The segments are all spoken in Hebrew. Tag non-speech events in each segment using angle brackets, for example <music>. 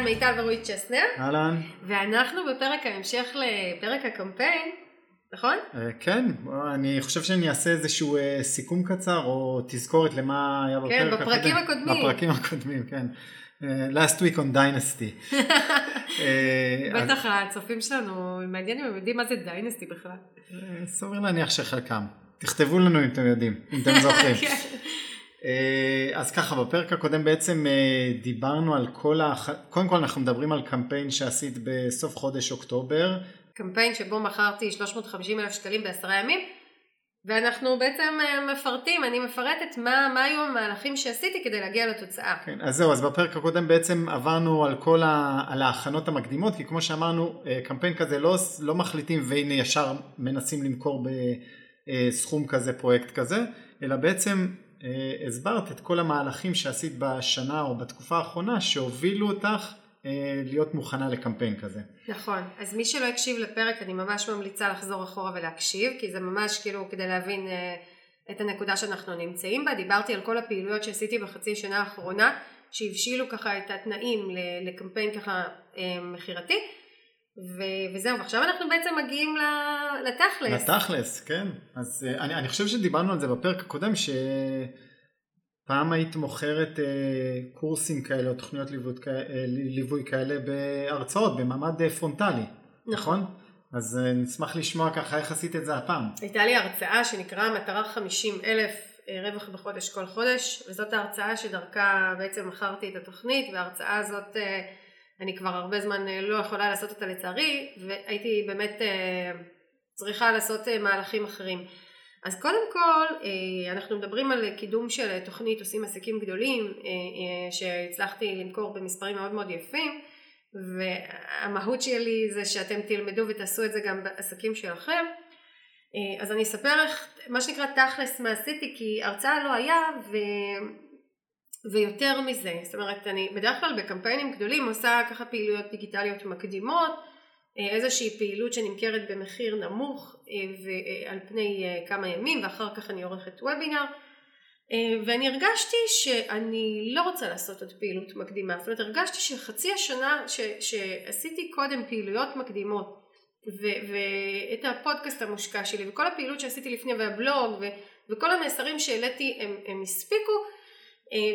כאן מיטל ורועי צ'סנר, אהלן. ואנחנו בפרק ההמשך לפרק הקמפיין, נכון? אה, כן, אני חושב שאני אעשה איזשהו אה, סיכום קצר או תזכורת למה היה בפרק כן, בפרקים הקודמים. בפרקים הקודמים, כן. אה, last week on dynasty. <laughs> בטח הצופים שלנו, מעניין אם הם יודעים מה זה דיינסטי בכלל. סביר להניח שחלקם. תכתבו לנו אם אתם יודעים, אם אתם זוכרים. <laughs> אה, אז ככה, בפרק הקודם בעצם אה, דיברנו על כל ה... קודם כל אנחנו מדברים על קמפיין שעשית בסוף חודש אוקטובר. קמפיין שבו מכרתי 350 אלף שקלים בעשרה ימים, ואנחנו בעצם אה, מפרטים, אני מפרטת מה, מה היו המהלכים שעשיתי כדי להגיע לתוצאה. כן, אז זהו, אז בפרק הקודם בעצם עברנו על כל ה... על ההכנות המקדימות, כי כמו שאמרנו, קמפיין כזה לא, לא מחליטים והנה ישר מנסים למכור בסכום כזה, פרויקט כזה, אלא בעצם הסברת את כל המהלכים שעשית בשנה או בתקופה האחרונה שהובילו אותך אה, להיות מוכנה לקמפיין כזה. נכון, אז מי שלא הקשיב לפרק אני ממש ממליצה לחזור אחורה ולהקשיב, כי זה ממש כאילו כדי להבין אה, את הנקודה שאנחנו נמצאים בה, דיברתי על כל הפעילויות שעשיתי בחצי שנה האחרונה, שהבשילו ככה את התנאים לקמפיין ככה אה, מכירתי, ו- וזהו, ועכשיו אנחנו בעצם מגיעים לתכלס. לתכלס, כן. אז אה, אני, אני חושב שדיברנו על זה בפרק הקודם, שפעם היית מוכרת אה, קורסים כאלה או תוכניות ליווי, אה, ליווי כאלה בהרצאות, במעמד אה, פרונטלי, נכון? אז אה, נשמח לשמוע ככה איך עשית את זה הפעם. הייתה לי הרצאה שנקראה מטרה 50 אלף רווח בחודש כל חודש וזאת ההרצאה שדרכה בעצם מכרתי את התוכנית וההרצאה הזאת אה, אני כבר הרבה זמן אה, לא יכולה לעשות אותה לצערי והייתי באמת אה, צריכה לעשות אה, מהלכים אחרים. אז קודם כל אנחנו מדברים על קידום של תוכנית עושים עסקים גדולים שהצלחתי למכור במספרים מאוד מאוד יפים והמהות שלי זה שאתם תלמדו ותעשו את זה גם בעסקים שלכם אז אני אספר איך, מה שנקרא תכלס מה עשיתי כי הרצאה לא היה ו... ויותר מזה, זאת אומרת אני בדרך כלל בקמפיינים גדולים עושה ככה פעילויות דיגיטליות מקדימות, אה, איזושהי פעילות שנמכרת במחיר נמוך אה, ועל פני אה, כמה ימים ואחר כך אני עורכת וובינר. ואני הרגשתי שאני לא רוצה לעשות עוד פעילות מקדימה, זאת אומרת הרגשתי שחצי השנה ש, שעשיתי קודם פעילויות מקדימות ו- ואת הפודקאסט המושקע שלי וכל הפעילות שעשיתי לפני והבלוג ו- וכל המסרים שהעליתי הם, הם הספיקו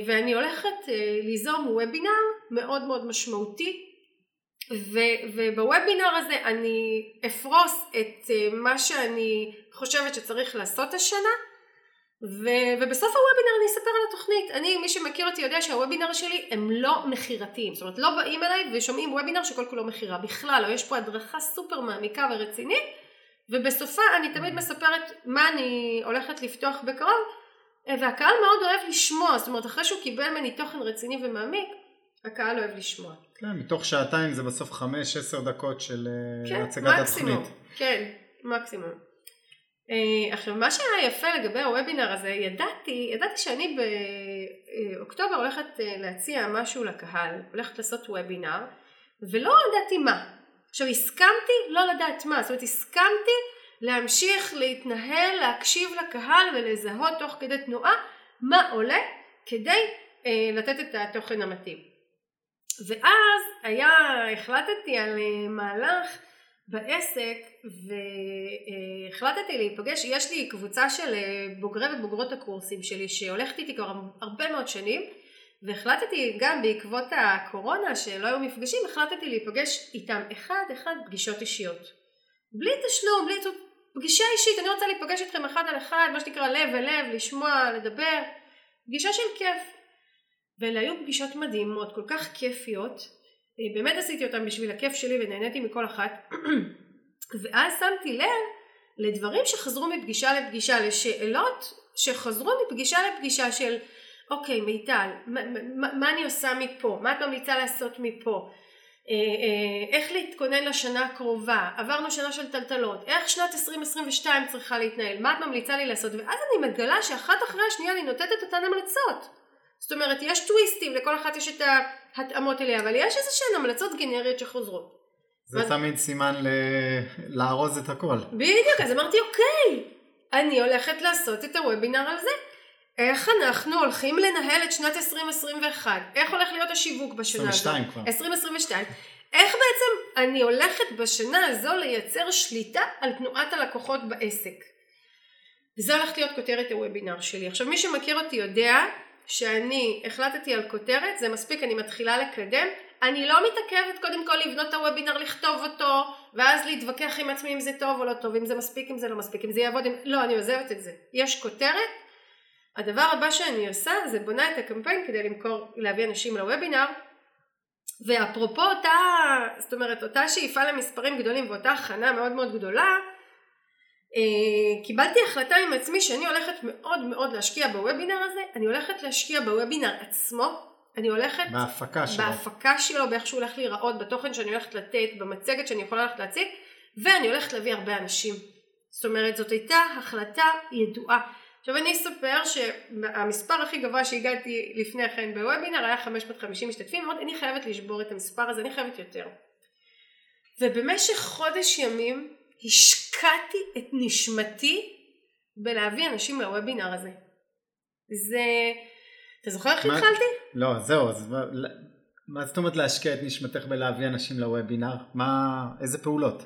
ואני הולכת אה, ליזום וובינר מאוד מאוד משמעותי ובוובינר הזה אני אפרוס את אה, מה שאני חושבת שצריך לעשות השנה ובסוף הוובינר אני אספר על התוכנית. אני, מי שמכיר אותי יודע שהוובינר שלי הם לא מכירתיים. זאת אומרת, לא באים אליי ושומעים וובינר שכל כולו מכירה. בכלל לא, יש פה הדרכה סופר מעמיקה ורצינית, ובסופה אני תמיד מספרת מה אני הולכת לפתוח בקרוב, והקהל מאוד אוהב לשמוע. זאת אומרת, אחרי שהוא קיבל ממני תוכן רציני ומעמיק, הקהל אוהב לשמוע. כן, מתוך שעתיים זה בסוף חמש, עשר דקות של אה, כן, הצגת מקסימום. התוכנית. כן, מקסימום. Uh, עכשיו מה שהיה יפה לגבי הוובינר הזה, ידעתי, ידעתי שאני באוקטובר הולכת uh, להציע משהו לקהל, הולכת לעשות וובינר, ולא ידעתי מה. עכשיו הסכמתי לא לדעת מה, זאת אומרת הסכמתי להמשיך להתנהל, להקשיב לקהל ולזהות תוך כדי תנועה מה עולה כדי uh, לתת את התוכן המתאים. ואז היה, החלטתי על uh, מהלך בעסק והחלטתי להיפגש, יש לי קבוצה של אה, בוגרי ובוגרות הקורסים שלי שהולכת איתי כבר הרבה מאוד שנים והחלטתי גם בעקבות הקורונה שלא היו מפגשים החלטתי להיפגש איתם אחד אחד פגישות אישיות בלי תשלום, בלי פגישה אישית, אני רוצה להיפגש איתכם אחד על אחד, מה שנקרא לב אל לב, לשמוע, לדבר, פגישה של כיף ואלה היו פגישות מדהימות, כל כך כיפיות באמת עשיתי אותם בשביל הכיף שלי ונהניתי מכל אחת <clears throat> ואז שמתי לב לדברים שחזרו מפגישה לפגישה, לשאלות שחזרו מפגישה לפגישה של אוקיי מיטל, מה, מה, מה אני עושה מפה? מה את ממליצה לעשות מפה? אה, אה, איך להתכונן לשנה הקרובה? עברנו שנה של טלטלות, איך שנת 2022 צריכה להתנהל? מה את ממליצה לי לעשות? ואז אני מגלה שאחת אחרי השנייה אני נותנת את אותן המלצות זאת אומרת יש טוויסטים, לכל אחת יש את ההתאמות אליה, אבל יש איזה שהן המלצות גנריות שחוזרות. זה אז- תמיד סימן ל- לארוז את הכל. בדיוק, אז אמרתי אוקיי, אני הולכת לעשות את הוובינר על זה. איך אנחנו הולכים לנהל את שנת 2021? איך הולך להיות השיווק בשנה הזאת? 22 כבר. 2022. איך בעצם אני הולכת בשנה הזו לייצר שליטה על תנועת הלקוחות בעסק? וזה הולך להיות כותרת הוובינר שלי. עכשיו מי שמכיר אותי יודע שאני החלטתי על כותרת, זה מספיק, אני מתחילה לקדם. אני לא מתעכבת קודם כל לבנות את הוובינר, לכתוב אותו, ואז להתווכח עם עצמי אם זה טוב או לא טוב, אם זה מספיק, אם זה לא מספיק, אם זה יעבוד, אם... לא, אני עוזבת את זה. יש כותרת, הדבר הבא שאני עושה זה בונה את הקמפיין כדי למכור, להביא אנשים לוובינר, ואפרופו אותה, זאת אומרת, אותה שאיפה למספרים גדולים ואותה הכנה מאוד מאוד גדולה, אה, קיבלתי החלטה עם עצמי שאני הולכת מאוד מאוד להשקיע בוובינר הזה, אני הולכת להשקיע בוובינר עצמו, אני הולכת בהפקה שלו. בהפקה שלו, באיך שהוא הולך להיראות, בתוכן שאני הולכת לתת, במצגת שאני יכולה ללכת להציג, ואני הולכת להביא הרבה אנשים. זאת אומרת, זאת הייתה החלטה ידועה. עכשיו אני אספר שהמספר הכי גבוה שהגעתי לפני כן בוובינר היה 550 משתתפים, אמרתי אני חייבת לשבור את המספר הזה, אני חייבת יותר. ובמשך חודש ימים השקעתי את נשמתי בלהביא אנשים לוובינר הזה. זה... אתה זוכר איך התחלתי? לא, זהו, אז מה זאת אומרת להשקיע את נשמתך בלהביא אנשים לוובינר? מה, איזה פעולות?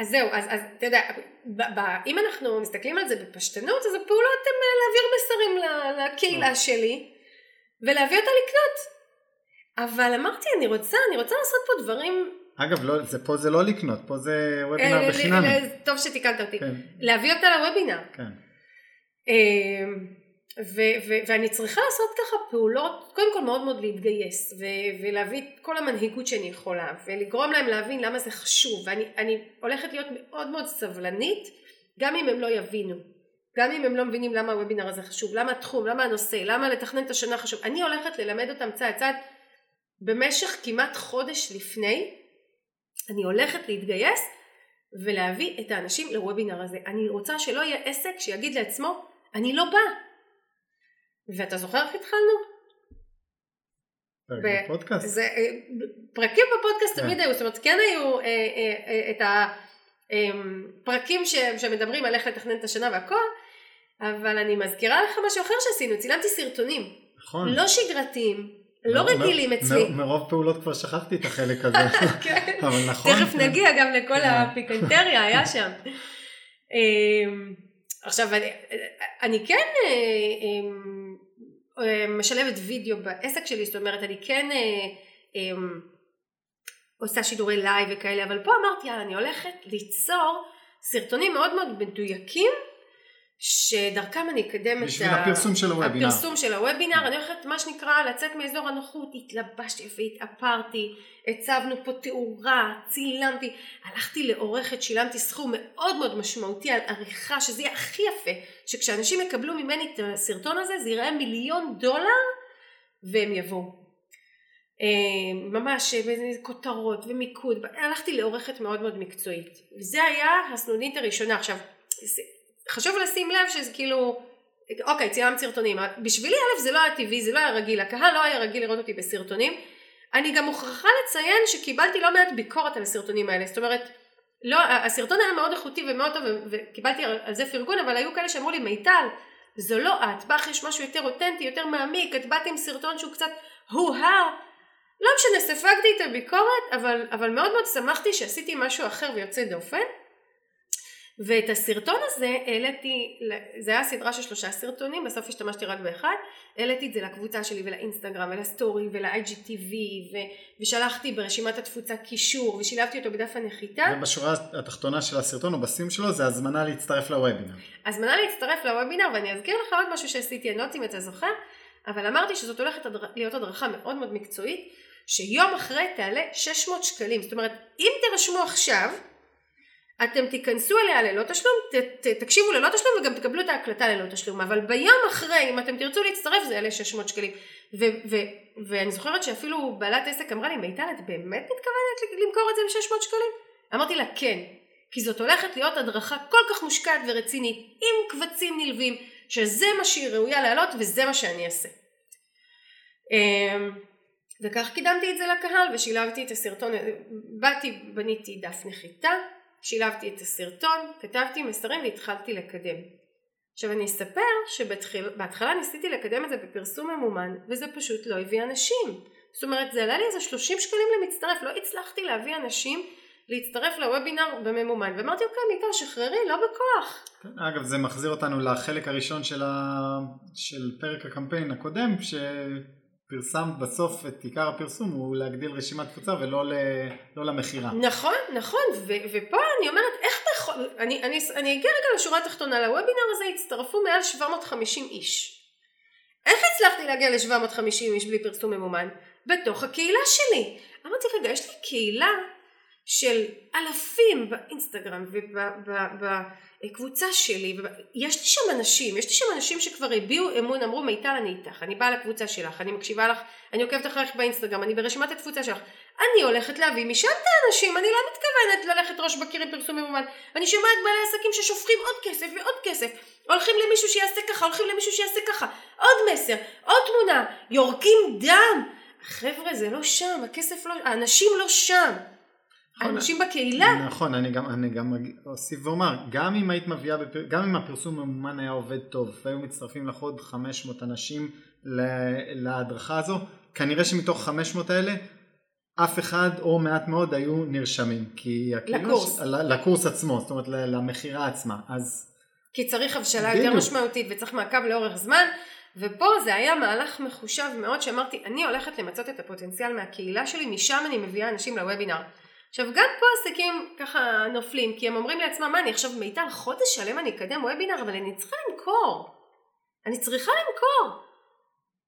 אז זהו, אז, אז אתה יודע, ב, ב, אם אנחנו מסתכלים על זה בפשטנות, אז הפעולות הן אה, להעביר מסרים לקהילה שלי ולהביא אותה לקנות. אבל אמרתי, אני רוצה, אני רוצה לעשות פה דברים... אגב, לא, זה, פה זה לא לקנות, פה זה אה, וובינר ל- בחינם. ל- טוב שתיקנת אותי. כן, להביא אותה לוובינר. כן. ו- ו- ואני צריכה לעשות ככה פעולות, קודם כל מאוד מאוד להתגייס ו- ולהביא את כל המנהיגות שאני יכולה ולגרום להם להבין למה זה חשוב ואני אני הולכת להיות מאוד מאוד סבלנית גם אם הם לא יבינו גם אם הם לא מבינים למה הוובינר הזה חשוב, למה התחום, למה הנושא, למה לתכנן את השנה חשוב, אני הולכת ללמד אותם צעד צעד במשך כמעט חודש לפני, אני הולכת להתגייס ולהביא את האנשים לוובינר הזה. אני רוצה שלא יהיה עסק שיגיד לעצמו, אני לא בא. ואתה זוכר איך התחלנו? ב- בפודקאסט. זה, אה, פרקים בפודקאסט כן. תמיד היו, זאת אומרת כן היו אה, אה, אה, את הפרקים ש, שמדברים על איך לתכנן את השנה והכל, אבל אני מזכירה לך משהו אחר שעשינו, צילמתי סרטונים, נכון. לא שגרתיים, לא רגילים אצלי. מרוב פעולות כבר שכחתי את החלק <laughs> הזה. כן. אבל נכון. תכף כן. נגיע גם לכל כן. הפיקנטריה, היה <laughs> שם. אמ, עכשיו, אני, אני כן אה, אמ, אה, משלבת וידאו בעסק שלי, זאת אומרת, אני כן אה, אמ, עושה שידורי לייב וכאלה, אבל פה אמרתי, יאללה, אני הולכת ליצור סרטונים מאוד מאוד מדויקים, שדרכם אני אקדם את הפרסום של הוובינר. הפרסום של הוובינר, אני הולכת מה שנקרא לצאת מאזור הנוחות, התלבשתי יפה, התאפרתי, הצבנו פה תאורה, צילמתי, הלכתי לעורכת, שילמתי סכום מאוד מאוד משמעותי על עריכה, שזה יהיה הכי יפה, שכשאנשים יקבלו ממני את הסרטון הזה, זה ייראה מיליון דולר והם יבואו. אה, ממש כותרות ומיקוד, הלכתי לעורכת מאוד מאוד מקצועית, וזה היה הסנונית הראשונה. עכשיו, חשוב לשים לב שזה כאילו, אוקיי, צילמת סרטונים, בשבילי א' זה לא היה טבעי, זה לא היה רגיל, הקהל לא היה רגיל לראות אותי בסרטונים, אני גם מוכרחה לציין שקיבלתי לא מעט ביקורת על הסרטונים האלה, זאת אומרת, לא, הסרטון היה מאוד איכותי ומאוד טוב וקיבלתי על זה פרגון, אבל היו כאלה שאמרו לי, מיטל, זו לא את, בך יש משהו יותר אותנטי, יותר מעמיק, את באת עם סרטון שהוא קצת הו-האו, לא משנה, ספגתי את הביקורת, אבל, אבל מאוד מאוד שמחתי שעשיתי משהו אחר ויוצא דופן. ואת הסרטון הזה העליתי, זה היה סדרה של שלושה סרטונים, בסוף השתמשתי רק באחד, העליתי את זה לקבוצה שלי ולאינסטגרם ולסטורי ול-IGTV ו- ושלחתי ברשימת התפוצה קישור ושילבתי אותו בדף הנחיתה. ובשורה התחתונה של הסרטון או בסיום שלו זה הזמנה להצטרף לוובינר. הזמנה להצטרף לוובינר ואני אזכיר לך עוד משהו שעשיתי, אני לא יודעת אם אתה זוכר, אבל אמרתי שזאת הולכת. להיות הדרכה מאוד מאוד מקצועית, שיום אחרי תעלה 600 שקלים, זאת אומרת אם תרשמו עכשיו אתם תיכנסו אליה ללא תשלום, ת, ת, תקשיבו ללא תשלום וגם תקבלו את ההקלטה ללא תשלום, אבל ביום אחרי, אם אתם תרצו להצטרף זה יעלה 600 שקלים. ו, ו, ואני זוכרת שאפילו בעלת עסק אמרה לי, מיטל, את באמת מתכוונת למכור את זה ב-600 שקלים? אמרתי לה, כן, כי זאת הולכת להיות הדרכה כל כך מושקעת ורצינית, עם קבצים נלווים, שזה מה שהיא ראויה להעלות וזה מה שאני אעשה. אמ, וכך קידמתי את זה לקהל ושילבתי את הסרטון, באתי, בניתי דף נחיתה, שילבתי את הסרטון, כתבתי מסרים והתחלתי לקדם. עכשיו אני אספר שבהתחלה ניסיתי לקדם את זה בפרסום ממומן וזה פשוט לא הביא אנשים. זאת אומרת זה עלה לי איזה 30 שקלים למצטרף, לא הצלחתי להביא אנשים להצטרף לוובינר בממומן ואמרתי אוקיי מיטל שחררי לא בכוח. כן, אגב זה מחזיר אותנו לחלק הראשון של, ה... של פרק הקמפיין הקודם שפרסמת בסוף את עיקר הפרסום הוא להגדיל רשימת תפוצה ולא ל... לא למכירה. נכון נכון ו... ופה אני אומרת איך אתה יכול, אני, אני, אני אגיע רגע לשורה התחתונה לוובינר הזה הצטרפו מעל 750 איש. איך הצלחתי להגיע ל-750 איש בלי פרסום ממומן? בתוך הקהילה שלי. אמרתי רגע יש לי קהילה של אלפים באינסטגרם ובקבוצה שלי, יש לי שם אנשים, יש לי שם אנשים שכבר הביעו אמון, אמרו מיטל אני איתך, אני באה לקבוצה שלך, אני מקשיבה לך, אני עוקבת אחריך באינסטגרם, אני ברשימת התפוצה שלך, אני הולכת להביא משם את האנשים, אני לא מתכוונת ללכת ראש בקיר עם פרסום ממומן, אני שומעת בעלי עסקים ששופכים עוד כסף ועוד כסף, הולכים למישהו שיעשה ככה, הולכים למישהו שיעשה ככה, עוד מסר, עוד תמונה, יורקים דם, חבר'ה זה לא שם, הכסף לא, האנשים לא שם נכון, אנשים בקהילה. נכון, אני גם, אני גם אוסיף ואומר, גם אם היית מביאה, בפר... גם אם הפרסום המומן היה עובד טוב והיו מצטרפים לך עוד 500 אנשים להדרכה הזו, כנראה שמתוך 500 האלה אף אחד או מעט מאוד היו נרשמים. כי לקורס. ש... לקורס עצמו, זאת אומרת למכירה עצמה. אז... כי צריך הבשלה יותר משמעותית וצריך מעקב לאורך זמן. ופה זה היה מהלך מחושב מאוד שאמרתי אני הולכת למצות את הפוטנציאל מהקהילה שלי משם אני מביאה אנשים לוובינר עכשיו גם פה עסקים ככה נופלים כי הם אומרים לעצמם מה אני עכשיו מיטל חודש שלם אני אקדם וובינר אבל אני צריכה למכור אני צריכה למכור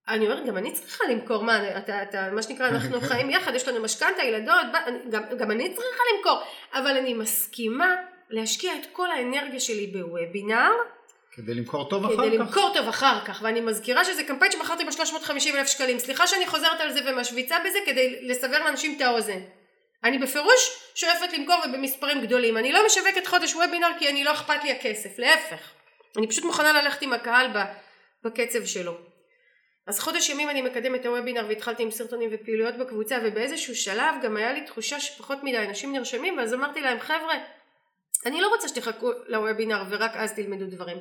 אני אומרת גם אני צריכה למכור מה אתה, אתה מה שנקרא אנחנו <laughs> חיים יחד יש לנו משכנתה ילדות גם, גם אני צריכה למכור אבל אני מסכימה להשקיע את כל האנרגיה שלי בוובינר כדי למכור טוב אחר כך. כדי למכור טוב אחר כך, ואני מזכירה שזה קמפיין שמכרתי ב-350 אלף שקלים. סליחה שאני חוזרת על זה ומשוויצה בזה כדי לסבר לאנשים את האוזן. אני בפירוש שואפת למכור ובמספרים גדולים. אני לא משווקת חודש וובינר כי אני לא אכפת לי הכסף, להפך. אני פשוט מוכנה ללכת עם הקהל בקצב שלו. אז חודש ימים אני מקדמת את הוובינר והתחלתי עם סרטונים ופעילויות בקבוצה ובאיזשהו שלב גם היה לי תחושה שפחות מדי אנשים נרשמים ואז אמרתי להם חבר'ה אני לא רוצה שתחכו לוובינר ורק אז תלמדו דברים.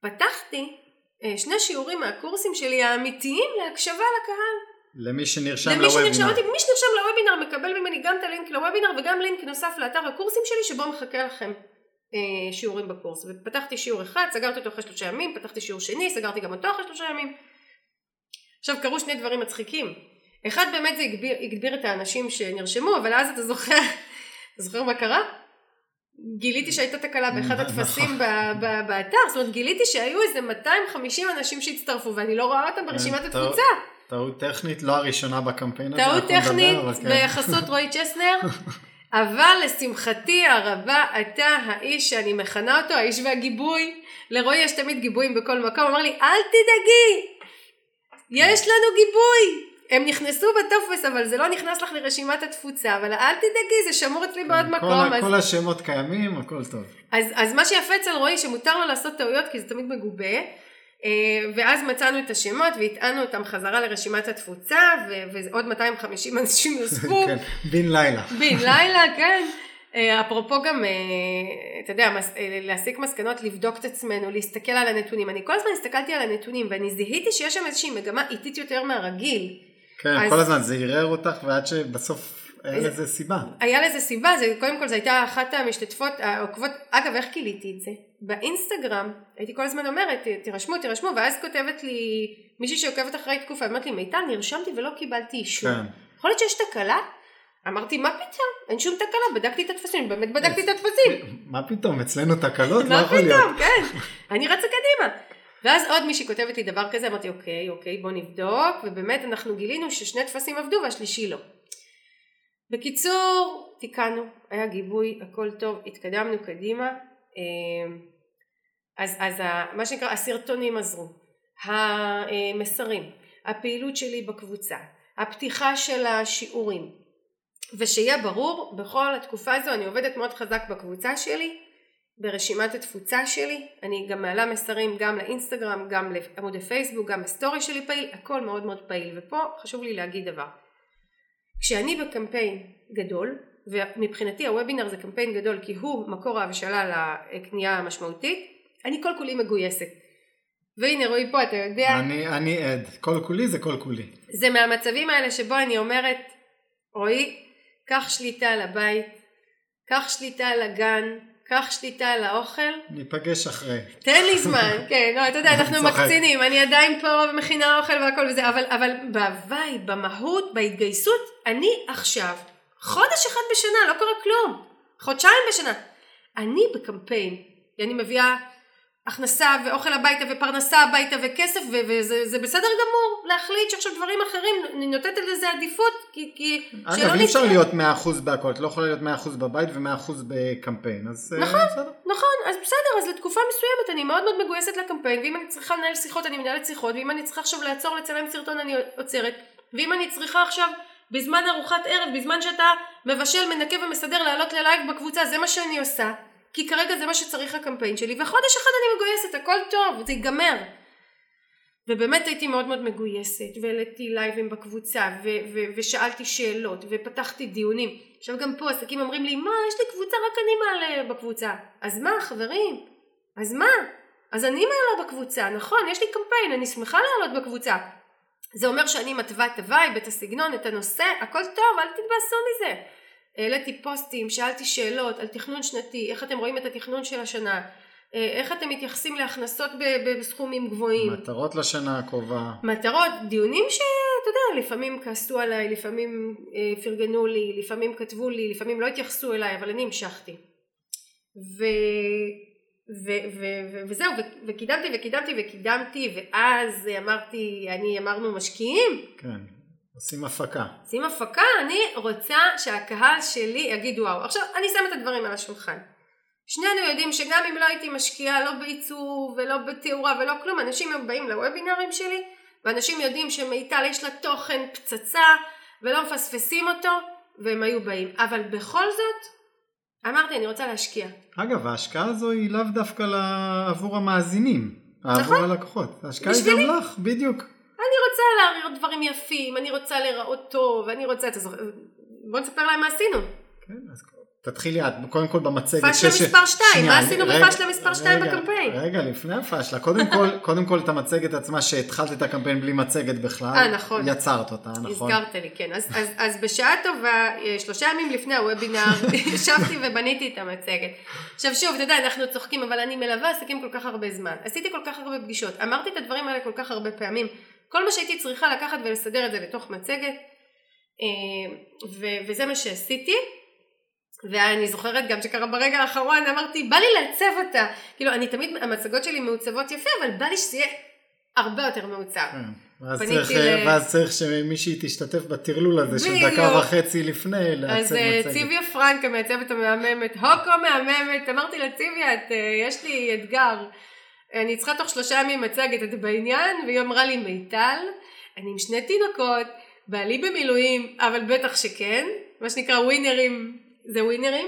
פתחתי אה, שני שיעורים מהקורסים שלי האמיתיים להקשבה לקהל. למי שנרשם למי לוובינר. שנרשם, מי שנרשם לוובינר מקבל ממני גם את הלינק לוובינר וגם לינק נוסף לאתר הקורסים שלי שבו מחכה לכם אה, שיעורים בקורס. ופתחתי שיעור אחד, סגרתי אותו אחרי שלושה ימים, פתחתי שיעור שני, סגרתי גם אותו אחרי שלושה ימים. עכשיו קרו שני דברים מצחיקים. אחד באמת זה הגביר, הגביר את האנשים שנרשמו, אבל אז אתה זוכר, <laughs> אתה זוכר מה קרה? גיליתי שהייתה תקלה באחד נכון. הטפסים באתר, זאת אומרת גיליתי שהיו איזה 250 אנשים שהצטרפו ואני לא רואה אותם ברשימת התפוצה. טעות טכנית, לא הראשונה בקמפיין הזה. טעות טכנית כן. ביחסות רועי צ'סנר, <laughs> אבל לשמחתי הרבה אתה האיש שאני מכנה אותו, האיש והגיבוי. לרועי יש תמיד גיבויים בכל מקום, אמר לי אל תדאגי, יש לנו גיבוי. הם נכנסו בטופס אבל זה לא נכנס לך לרשימת התפוצה אבל אל תדאגי זה שמור אצלי בעוד כן, מקום. כל, אז... כל השמות קיימים הכל טוב. אז, אז מה שיפה אצל רועי שמותר לו לעשות טעויות כי זה תמיד מגובה ואז מצאנו את השמות והטענו אותם חזרה לרשימת התפוצה ועוד 250 אנשים <laughs> נוספו. כן, בן לילה. בן לילה, <laughs> כן. אה, אפרופו גם, אה, אתה יודע, להסיק מסקנות, לבדוק את עצמנו, להסתכל על הנתונים. אני כל הזמן הסתכלתי על הנתונים ואני זיהיתי שיש שם איזושהי מגמה איטית יותר מהרגיל. כן, אז... כל הזמן זה ערער אותך ועד שבסוף היה לזה סיבה. היה לזה סיבה, זה, קודם כל זו הייתה אחת המשתתפות העוקבות, אגב איך גיליתי את זה? באינסטגרם הייתי כל הזמן אומרת תירשמו תירשמו ואז כותבת לי מישהי שעוקבת אחרי תקופה אמרת לי מיטל נרשמתי ולא קיבלתי אישור. כן. יכול להיות שיש תקלה? אמרתי מה פתאום אין שום תקלה בדקתי את הטפסים באמת בדקתי את הטפסים. מה פתאום אצלנו תקלות? מה פתאום כן אני רצה קדימה. ואז עוד מישהי כותבת לי דבר כזה אמרתי אוקיי אוקיי בוא נבדוק ובאמת אנחנו גילינו ששני טפסים עבדו והשלישי לא. בקיצור תיקנו היה גיבוי הכל טוב התקדמנו קדימה. אה, אז, אז מה שנקרא הסרטונים עזרו. המסרים הפעילות שלי בקבוצה הפתיחה של השיעורים. ושיהיה ברור בכל התקופה הזו אני עובדת מאוד חזק בקבוצה שלי ברשימת התפוצה שלי. אני גם מעלה מסרים גם לאינסטגרם גם לעמוד הפייסבוק גם הסטורי שלי פעיל הכל מאוד מאוד פעיל. ופה חשוב לי להגיד דבר כשאני בקמפיין גדול ומבחינתי הוובינר זה קמפיין גדול כי הוא מקור ההבשלה לקנייה המשמעותית אני כל כולי מגויסת. והנה רועי פה אתה יודע. אני, אני עד, כל כולי זה כל כולי. זה מהמצבים האלה שבו אני אומרת, רועי, קח שליטה על הבית, קח שליטה על הגן, קח שליטה על האוכל. ניפגש אחרי. תן לי זמן, <laughs> כן, לא, אתה יודע, אנחנו. מקצינים, אני עדיין פה ומכינה אוכל והכל וזה, אבל, אבל בהוואי, במהות, בהתגייסות, אני עכשיו, חודש אחד בשנה, לא קורה כלום, חודשיים בשנה, אני בקמפיין, אני מביאה הכנסה ואוכל הביתה ופרנסה הביתה וכסף ו- וזה זה בסדר גמור להחליט שעכשיו דברים אחרים, אני נותנת לזה עדיפות, כי, כי אגב, אי אפשר להיות 100% בהכל, את לא יכולה להיות 100% בבית ו-100% בקמפיין, אז אה, נכון. בסדר. נכון, אז בסדר, אז לתקופה מסוימת אני מאוד מאוד מגויסת לקמפיין, ואם אני צריכה לנהל שיחות אני מנהלת שיחות, ואם אני צריכה עכשיו לעצור לצלם סרטון אני עוצרת, ואם אני צריכה עכשיו בזמן ארוחת ערב, בזמן שאתה מבשל, מנקה ומסדר לעלות ללייב בקבוצה, זה מה שאני עושה, כי כרגע זה מה שצריך הקמפיין שלי, וחודש אחד אני מגויסת, הכל טוב, זה ייגמר. ובאמת הייתי מאוד מאוד מגויסת, והעליתי לייבים בקבוצה, ו- ו- ושאלתי שאלות, ופתחתי דיונים. עכשיו גם פה עסקים אומרים לי, מה, יש לי קבוצה, רק אני מעלה בקבוצה. אז מה, חברים? אז מה? אז אני מעלה בקבוצה, נכון, יש לי קמפיין, אני שמחה לעלות בקבוצה. זה אומר שאני מתווה את ה vibe, את הסגנון, את הנושא, הכל טוב, אל תתבאסו מזה. העליתי פוסטים, שאלתי שאלות על תכנון שנתי, איך אתם רואים את התכנון של השנה, אה, איך אתם מתייחסים להכנסות בסכומים גבוהים. מטרות לשנה הקרובה. מטרות, דיונים שאתה יודע, לפעמים כעסו עליי, לפעמים אה, פרגנו לי, לפעמים כתבו לי, לפעמים לא התייחסו אליי, אבל אני המשכתי. ו... ו... ו... ו... וזהו, ו... וקידמתי וקידמתי וקידמתי, ואז אמרתי, אני אמרנו משקיעים, כן, עושים הפקה. שים הפקה, אני רוצה שהקהל שלי יגיד וואו. עכשיו, אני שמה את הדברים על השולחן. שנינו יודעים שגם אם לא הייתי משקיעה לא בעיצוב ולא בתאורה ולא כלום, אנשים היו באים לוובינרים שלי, ואנשים יודעים שמיטל יש לה תוכן פצצה ולא מפספסים אותו, והם היו באים. אבל בכל זאת, אמרתי, אני רוצה להשקיע. אגב, ההשקעה הזו היא לאו דווקא עבור המאזינים, עבור נכון. הלקוחות. ההשקעה היא. גם לך, בדיוק. אני רוצה להראות דברים יפים, אני רוצה להיראות טוב, אני רוצה... בוא נספר להם מה עשינו. כן, אז תתחילי את, קודם כל במצגת. פשלה ש- מספר שתיים, שנייה, מה עשינו רגע, בפשלה מספר שתיים רגע, בקמפיין? רגע, לפני הפשלה, קודם כל, <laughs> קודם כל את המצגת עצמה שהתחלת את הקמפיין בלי מצגת בכלל. אה, נכון. יצרת אותה, נכון. הזכרת לי, כן. אז, אז, אז בשעה טובה, אה, שלושה ימים לפני הוובינר, <laughs> ישבתי ובניתי את המצגת. עכשיו שוב, אתה יודע, אנחנו צוחקים, אבל אני מלווה עסקים כל כך הרבה זמן. עשיתי כל כך הרבה פגישות, אמרתי את הדברים האלה כל כך הרבה פעמים. כל מה שהייתי צריכה לקחת ולסדר את זה לתוך מצגת, אה, ו- וזה מה שעשיתי. ואני זוכרת גם שקרה ברגע האחרון, אמרתי, בא לי לעצב אותה. כאילו, אני תמיד, המצגות שלי מעוצבות יפה, אבל בא לי שזה יהיה הרבה יותר מעוצב. כן. ואז צריך, ל- ואז צריך שמישהי תשתתף בטרלול הזה של. דקה וחצי לפני לעצב אז אה, מצגת. ציוויה פרנק המעצבת המהממת, הוקו מהממת, אמרתי לה ציוויה, אה, יש לי אתגר, אני צריכה תוך שלושה ימים מצגת, את בעניין? והיא אמרה לי מיטל, אני עם שני תינוקות, בעלי במילואים, אבל בטח שכן, מה שנקרא ווינרים, זה ווינרים,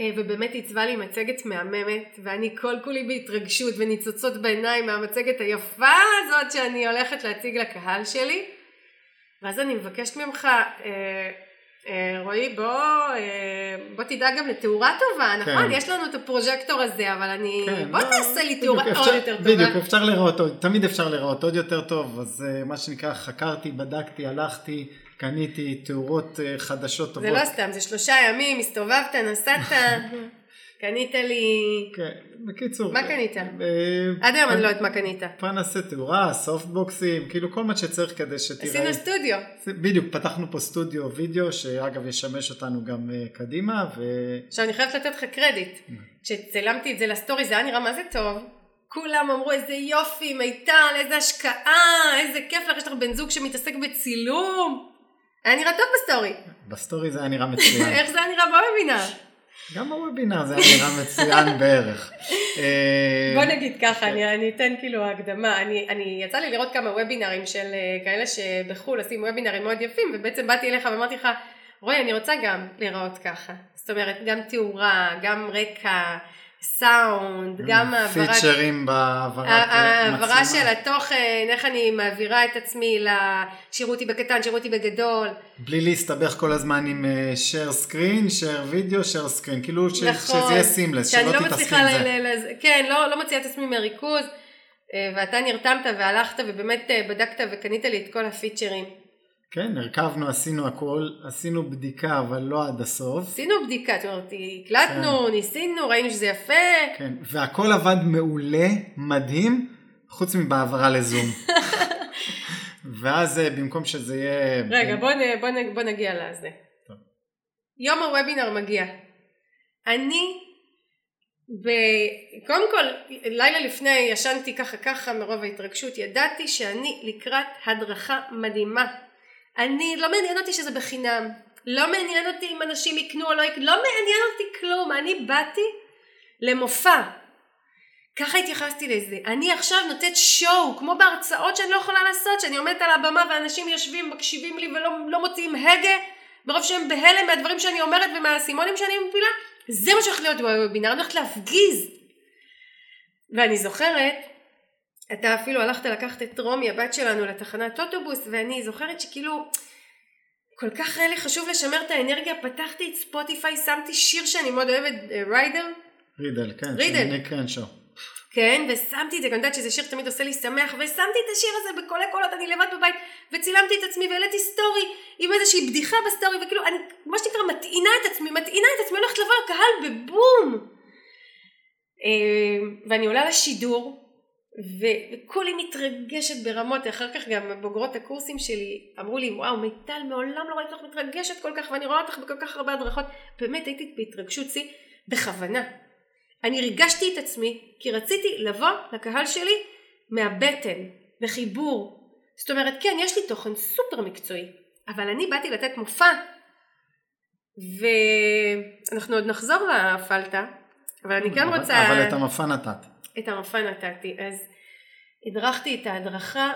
אה, ובאמת עיצבה לי מצגת מהממת, ואני כל כולי בהתרגשות וניצוצות בעיניים מהמצגת היפה הזאת שאני הולכת להציג לקהל שלי. ואז אני מבקשת ממך, אה, רועי, בוא, אה, בוא תדאג גם לתאורה טובה, נכון? יש לנו את הפרוז'קטור הזה, אבל אני... כן, בוא לא, תעשה לי תאורה עוד אפשר- יותר טובה. בדיוק, אפשר לראות תמיד אפשר לראות עוד יותר טוב, אז אה, מה שנקרא חקרתי, בדקתי, הלכתי, קניתי תאורות אה, חדשות טובות. זה לא סתם, זה שלושה ימים, הסתובבת, נסעת, <laughs> קנית לי... כן, בקיצור. מה קנית? אה, עד היום אני לא יודעת מה קנית. פנסי תאורה, סופטבוקסים, כאילו כל מה שצריך כדי שתראה. עשינו סטודיו. בדיוק, פתחנו פה סטודיו וידאו, שאגב ישמש אותנו גם אה, קדימה, ו... עכשיו אני חייבת לתת לך קרדיט. כשצילמתי את זה לסטורי זה היה נראה מה זה טוב. כולם אמרו איזה יופי, מיטל, איזה השקעה, איזה כיף לך, יש לך בן זוג שמתעסק בצילום. היה נראה טוב בסטורי. בסטורי זה היה נראה מצוין. <laughs> איך זה היה נראה בוובינר? גם בוובינר זה היה נראה מצוין בערך. אה, בוא נגיד ככה, אני, אני אתן כאילו הקדמה, אני, אני יצא לי לראות כמה וובינרים של אה, כאלה שבחו"ל עושים וובינרים מאוד יפים, ובעצם באתי אליך ואמרתי לך, רועי, אני רוצה גם להיראות ככה. זאת אומרת, גם תאורה, גם רקע, סאונד, גם העברת... פיצ'רים בהעברת ההעברה של התוכן, איך אני מעבירה את עצמי לשירו אותי בקטן, שירו אותי בגדול. בלי להסתבך כל הזמן עם share screen, share video, share screen, כאילו ש... נכון, שזה יהיה סימלס, שלא לא תתעסקי עם זה. ל- ל- כן, לא, לא מוציאה את עצמי מהריכוז, אה, ואתה נרתמת והלכת ובאמת אה, בדקת וקנית לי את כל הפיצ'רים. כן, הרכבנו, עשינו הכל, עשינו בדיקה, אבל לא עד הסוף. עשינו בדיקה, זאת אומרת, הקלטנו, ניסינו, ראינו שזה יפה. כן, והכל עבד מעולה, מדהים, חוץ מבהעברה לזום. <laughs> ואז אה, במקום שזה יהיה... רגע, בוא, נ, בוא, נ, בוא נגיע לזה. טוב. יום הוובינר מגיע. אני, ב... קודם כל, לילה לפני ישנתי ככה ככה מרוב ההתרגשות, ידעתי שאני לקראת הדרכה מדהימה. אני, לא מעניין אותי שזה בחינם. לא מעניין אותי אם אנשים יקנו או לא יקנו, לא מעניין אותי כלום. אני באתי למופע. ככה התייחסתי לזה. אני עכשיו נותנת שואו, כמו בהרצאות שאני לא יכולה לעשות, שאני עומדת על הבמה ואנשים יושבים, מקשיבים לי ולא לא מוציאים הגה, מרוב שהם בהלם מהדברים שאני אומרת ומהאסימונים שאני מפילה. זה מה שהולך להיות בוובינר, אני הולכת להפגיז. ואני זוכרת, אתה אפילו הלכת לקחת את רומי הבת שלנו לתחנת אוטובוס, ואני זוכרת שכאילו כל כך היה לי חשוב לשמר את האנרגיה, פתחתי את ספוטיפיי, שמתי שיר שאני מאוד אוהבת, ריידר, רידל, כן, רידל. קרנשו. כן, ושמתי את זה, אני יודעת שזה שיר תמיד עושה לי שמח, ושמתי את השיר הזה בקולי קולות, אני לבד בבית, וצילמתי את עצמי והעליתי סטורי עם איזושהי בדיחה בסטורי, וכאילו, אני, מה שנקרא, מטעינה את עצמי, מטעינה את עצמי, הולכת לבוא לקהל בבום. אה, ואני עולה לשידור, וכולי מתרגשת ברמות, אחר כך גם בוגרות הקורסים שלי אמרו לי, וואו, מיטל, מעולם לא ראיתי אותך מתרגשת כל כך, ואני רואה אותך בכל כך הרבה הדרכות, באמת הייתי בהתרגשות שיא, בכוונה. אני ריגשתי את עצמי כי רציתי לבוא לקהל שלי מהבטן, בחיבור. זאת אומרת, כן, יש לי תוכן סופר מקצועי, אבל אני באתי לתת מופע, ואנחנו עוד נחזור לפלטה, אבל אני כן אבל- רוצה... אבל את המופע נתת. את המופע נתתי, אז הדרכתי את ההדרכה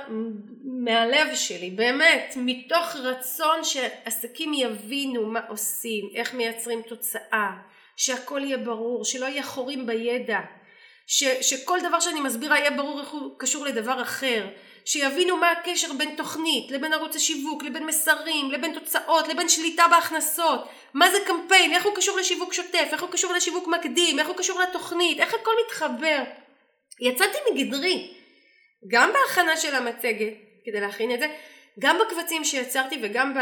מהלב שלי, באמת, מתוך רצון שעסקים יבינו מה עושים, איך מייצרים תוצאה, שהכל יהיה ברור, שלא יהיה חורים בידע, ש, שכל דבר שאני מסבירה יהיה ברור איך הוא קשור לדבר אחר, שיבינו מה הקשר בין תוכנית, לבין ערוץ השיווק, לבין מסרים, לבין תוצאות, לבין שליטה בהכנסות, מה זה קמפיין, איך הוא קשור לשיווק שוטף, איך הוא קשור לשיווק מקדים, איך הוא קשור לתוכנית, איך הכל מתחבר. יצאתי מגדרי, גם בהכנה של המצגת, כדי להכין את זה, גם בקבצים שיצרתי וגם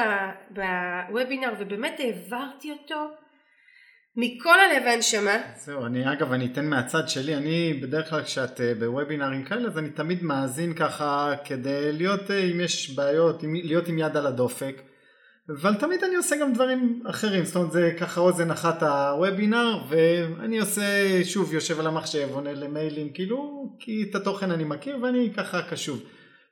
בוובינר, ובאמת העברתי אותו מכל הלב והנשמה. זהו, אני אגב, אני אתן מהצד שלי, אני בדרך כלל כשאת אה, בוובינארים כאלה, אז אני תמיד מאזין ככה כדי להיות, אה, אם יש בעיות, להיות עם יד על הדופק, אבל תמיד אני עושה גם דברים אחרים, זאת אומרת זה ככה אוזן אחת הוובינר, ואני עושה, שוב, יושב על המחשב, עונה למיילים, כאילו, כי את התוכן אני מכיר ואני ככה קשוב.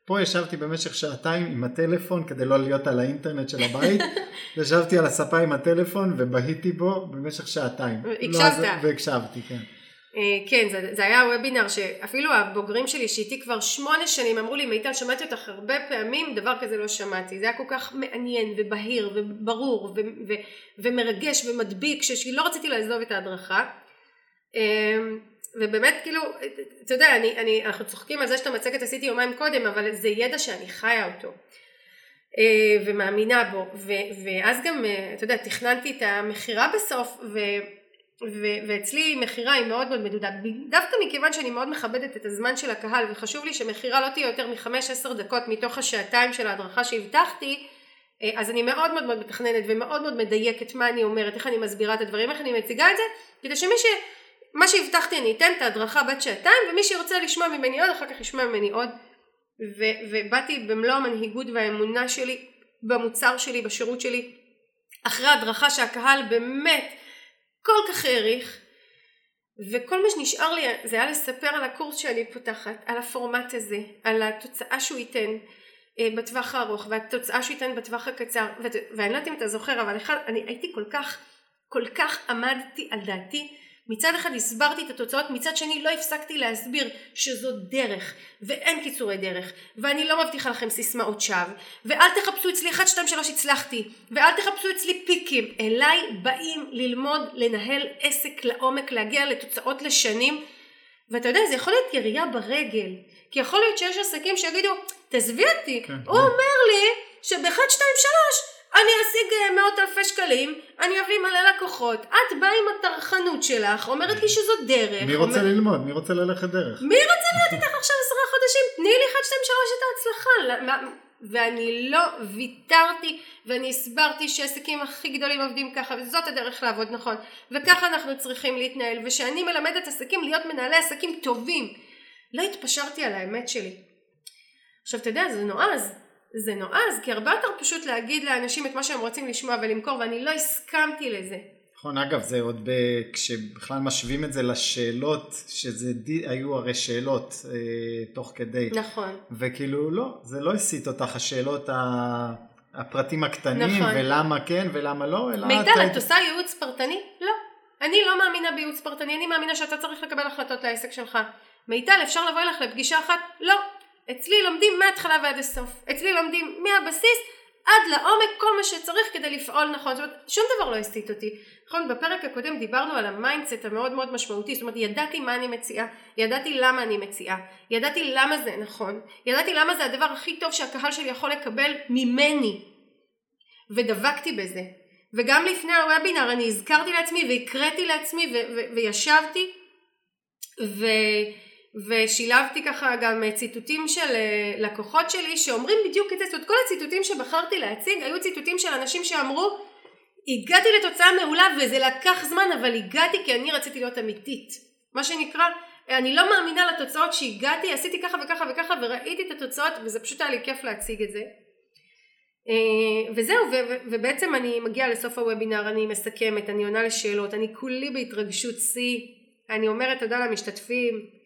פה ישבתי במשך שעתיים עם הטלפון כדי לא להיות על האינטרנט של הבית, <laughs> ישבתי על הספה עם הטלפון ובהיתי בו במשך שעתיים. הקשבת. לא, והקשבתי, כן. אה, כן, זה, זה היה וובינר שאפילו הבוגרים שלי שאיתי כבר שמונה שנים אמרו לי מיטל שמעתי אותך הרבה פעמים דבר כזה לא שמעתי. זה היה כל כך מעניין ובהיר וברור ו, ו, ומרגש ומדביק שלא רציתי לעזוב את ההדרכה. אה, ובאמת כאילו אתה יודע אני, אני, אנחנו צוחקים על זה שאת המצגת עשיתי יומיים קודם אבל זה ידע שאני חיה אותו אה, ומאמינה בו. ו, ואז גם אתה יודע תכננתי את המכירה בסוף ו... ו- ואצלי מכירה היא מאוד מאוד מדודה. דווקא מכיוון שאני מאוד מכבדת את הזמן של הקהל וחשוב לי שמכירה לא תהיה יותר מחמש עשר דקות מתוך השעתיים של ההדרכה שהבטחתי אה, אז אני מאוד מאוד מאוד מתכננת ומאוד מאוד מדייקת מה אני אומרת איך אני מסבירה את הדברים איך אני מציגה את זה כדי שמי ש... מה שהבטחתי אני אתן את ההדרכה בת שעתיים ומי שירצה לשמוע ממני עוד אחר כך ישמע ממני עוד. ו- ובאתי במלוא המנהיגות והאמונה שלי במוצר שלי בשירות שלי אחרי הדרכה שהקהל באמת כל כך העריך. וכל מה שנשאר לי זה היה לספר על הקורס שאני פותחת, על הפורמט הזה, על התוצאה שהוא ייתן אה, בטווח הארוך והתוצאה שהוא ייתן בטווח הקצר. ואני לא יודעת אם אתה זוכר אבל אחד, אני הייתי כל כך כל כך עמדתי על דעתי מצד אחד הסברתי את התוצאות, מצד שני לא הפסקתי להסביר שזו דרך, ואין קיצורי דרך, ואני לא מבטיחה לכם סיסמאות שווא, ואל תחפשו אצלי 1, 2, 3 הצלחתי, ואל תחפשו אצלי פיקים, אליי באים ללמוד לנהל עסק לעומק, להגיע לתוצאות לשנים, ואתה יודע זה יכול להיות ירייה ברגל, כי יכול להיות שיש עסקים שיגידו תעזבי אותי, כן, הוא אומר לי שב-1, 2, 3 אני אשיג אה, מאות אלפי שקלים, אני אביא מלא לקוחות, את באה עם הטרחנות שלך, אומרת לי שזו דרך. מי רוצה אומר... ללמוד? מי רוצה ללכת דרך? מי רוצה להיות איתך עכשיו עשרה חודשים? תני לי 1, 2, 3 את ההצלחה. ואני לא ויתרתי ואני הסברתי שהעסקים הכי גדולים עובדים ככה וזאת הדרך לעבוד נכון וככה אנחנו צריכים להתנהל ושאני מלמדת עסקים להיות מנהלי עסקים טובים לא התפשרתי על האמת שלי עכשיו אתה יודע זה נועז זה נועז כי הרבה יותר פשוט להגיד לאנשים את מה שהם רוצים לשמוע ולמכור ואני לא הסכמתי לזה. נכון אגב זה עוד ב... כשבכלל משווים את זה לשאלות שזה די... היו הרי שאלות אה, תוך כדי. נכון. וכאילו לא זה לא הסיט אותך השאלות ה... הפרטים הקטנים נכון. ולמה כן ולמה לא אלא מיטל את, את עושה ייעוץ פרטני? לא. אני לא מאמינה בייעוץ פרטני אני מאמינה שאתה צריך לקבל החלטות לעסק שלך. מיטל אפשר לבוא אליך לפגישה אחת? לא. אצלי לומדים מההתחלה ועד הסוף. אצלי לומדים מהבסיס עד לעומק כל מה שצריך כדי לפעול נכון. זאת אומרת, שום דבר לא הסיט אותי. נכון, בפרק הקודם דיברנו על ה mindset המאוד מאוד משמעותי. זאת אומרת, ידעתי מה אני מציעה, ידעתי למה אני מציעה, ידעתי למה זה נכון, ידעתי למה זה הדבר הכי טוב שהקהל שלי יכול לקבל ממני. ודבקתי בזה. וגם לפני הוובינר אני הזכרתי לעצמי והקראתי לעצמי וישבתי ו... ושילבתי ככה גם ציטוטים של אה, לקוחות שלי שאומרים בדיוק את זה, זאת אומרת כל הציטוטים שבחרתי להציג היו ציטוטים של אנשים שאמרו הגעתי לתוצאה מעולה וזה לקח זמן אבל הגעתי כי אני רציתי להיות אמיתית. מה שנקרא אני לא מאמינה לתוצאות שהגעתי עשיתי ככה וככה וככה וראיתי את התוצאות וזה פשוט היה לי כיף להציג את זה. אה, וזהו ובעצם אני מגיעה לסוף הוובינר אני מסכמת אני עונה לשאלות אני כולי בהתרגשות שיא. אני אומרת תודה למשתתפים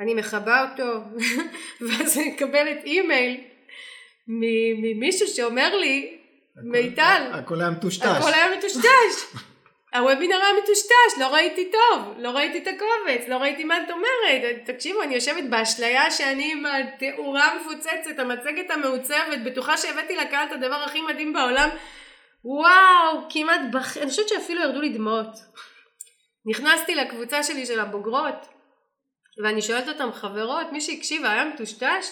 אני מכבה אותו <laughs> ואז אני מקבלת אימייל ממישהו שאומר לי מיטל הכל היה מטושטש. הכל היה מטושטש. <laughs> הוובינר היה מטושטש לא ראיתי טוב לא ראיתי את הקובץ לא ראיתי מה את אומרת. תקשיבו אני יושבת באשליה שאני עם התאורה המפוצצת המצגת המעוצבת בטוחה שהבאתי לקהל את הדבר הכי מדהים בעולם. וואו כמעט בח... אני חושבת שאפילו ירדו לי דמעות. נכנסתי לקבוצה שלי של הבוגרות ואני שואלת אותם חברות מי שהקשיבה היה מטושטש?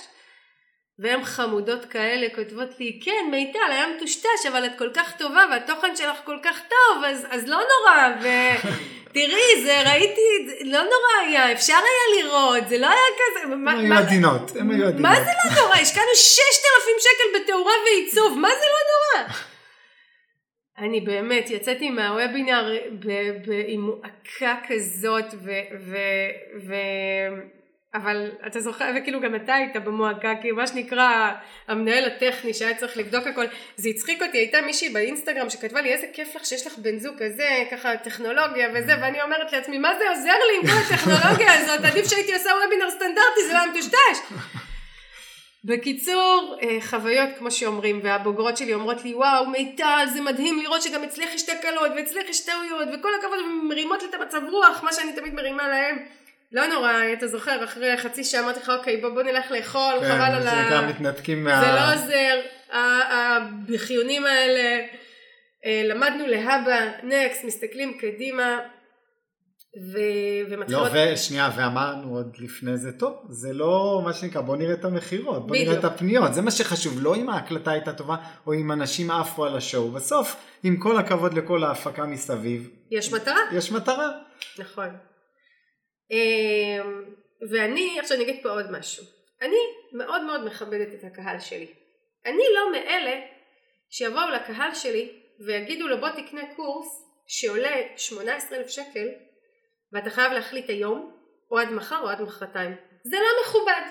והן חמודות כאלה כותבות לי כן מיטל היה מטושטש אבל את כל כך טובה והתוכן שלך כל כך טוב אז, אז לא נורא ותראי <laughs> זה ראיתי לא נורא היה אפשר היה לראות זה לא היה כזה הם היו עדינות הם היו עדינות מה זה לא נורא? השקענו ששת אלפים שקל בתאורה ועיצוב מה זה לא נורא <laughs> אני באמת יצאתי מהוובינר עם מועקה כזאת ו, ו, ו... אבל אתה זוכר וכאילו גם אתה היית במועקה כי מה שנקרא המנהל הטכני שהיה צריך לבדוק הכל זה הצחיק אותי הייתה מישהי באינסטגרם שכתבה לי איזה כיף לך שיש לך בן זוג כזה ככה טכנולוגיה וזה ואני אומרת לעצמי מה זה עוזר לי עם כל הטכנולוגיה הזאת? עדיף שהייתי עושה וובינר סטנדרטי זה לא היה מטושטש <laughs> בקיצור אה, חוויות כמו שאומרים והבוגרות שלי אומרות לי וואו מיטל זה מדהים לראות שגם אצלך יש תקלות ואצלך יש טעויות וכל הכבוד מרימות לי את המצב רוח מה שאני תמיד מרימה להם. לא נורא אתה זוכר אחרי חצי שעה אמרתי לך אוקיי בוא, בוא נלך לאכול כן, חבל על ה... זה גם מתנתקים מה... זה לא עוזר. הבחיונים האלה אה, למדנו להבא נקסט מסתכלים קדימה ו... ומתחילות... לא, ושנייה, ואמרנו עוד לפני זה, טוב, זה לא מה שנקרא, בוא נראה את המכירות, בוא נראה את הפניות, זה מה שחשוב, לא אם ההקלטה הייתה טובה, או אם אנשים עפו על השואו, בסוף, עם כל הכבוד לכל ההפקה מסביב. יש מטרה. יש מטרה. נכון. אמ, ואני, עכשיו אני אגיד פה עוד משהו, אני מאוד מאוד מכבדת את הקהל שלי. אני לא מאלה שיבואו לקהל שלי ויגידו לו בוא תקנה קורס שעולה 18,000 שקל ואתה חייב להחליט היום או עד מחר או עד מחרתיים. זה לא מכובד.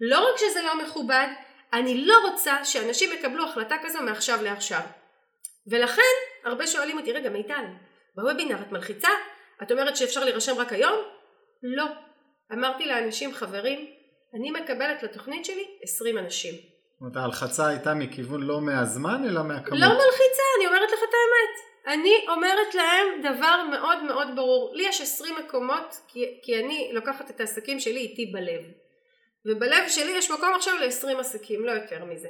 לא רק שזה לא מכובד, אני לא רוצה שאנשים יקבלו החלטה כזו מעכשיו לעכשיו. ולכן הרבה שואלים אותי רגע מיטל בוובינר את מלחיצה? את אומרת שאפשר להירשם רק היום? לא. אמרתי לאנשים חברים אני מקבלת לתוכנית שלי 20 אנשים. זאת אומרת ההלחצה הייתה מכיוון לא מהזמן אלא מהכמות. לא מלחיצה אני אומרת לך את האמת אני אומרת להם דבר מאוד מאוד ברור. לי יש 20 מקומות כי, כי אני לוקחת את העסקים שלי איתי בלב. ובלב שלי יש מקום עכשיו ל-20 עסקים, לא יותר מזה.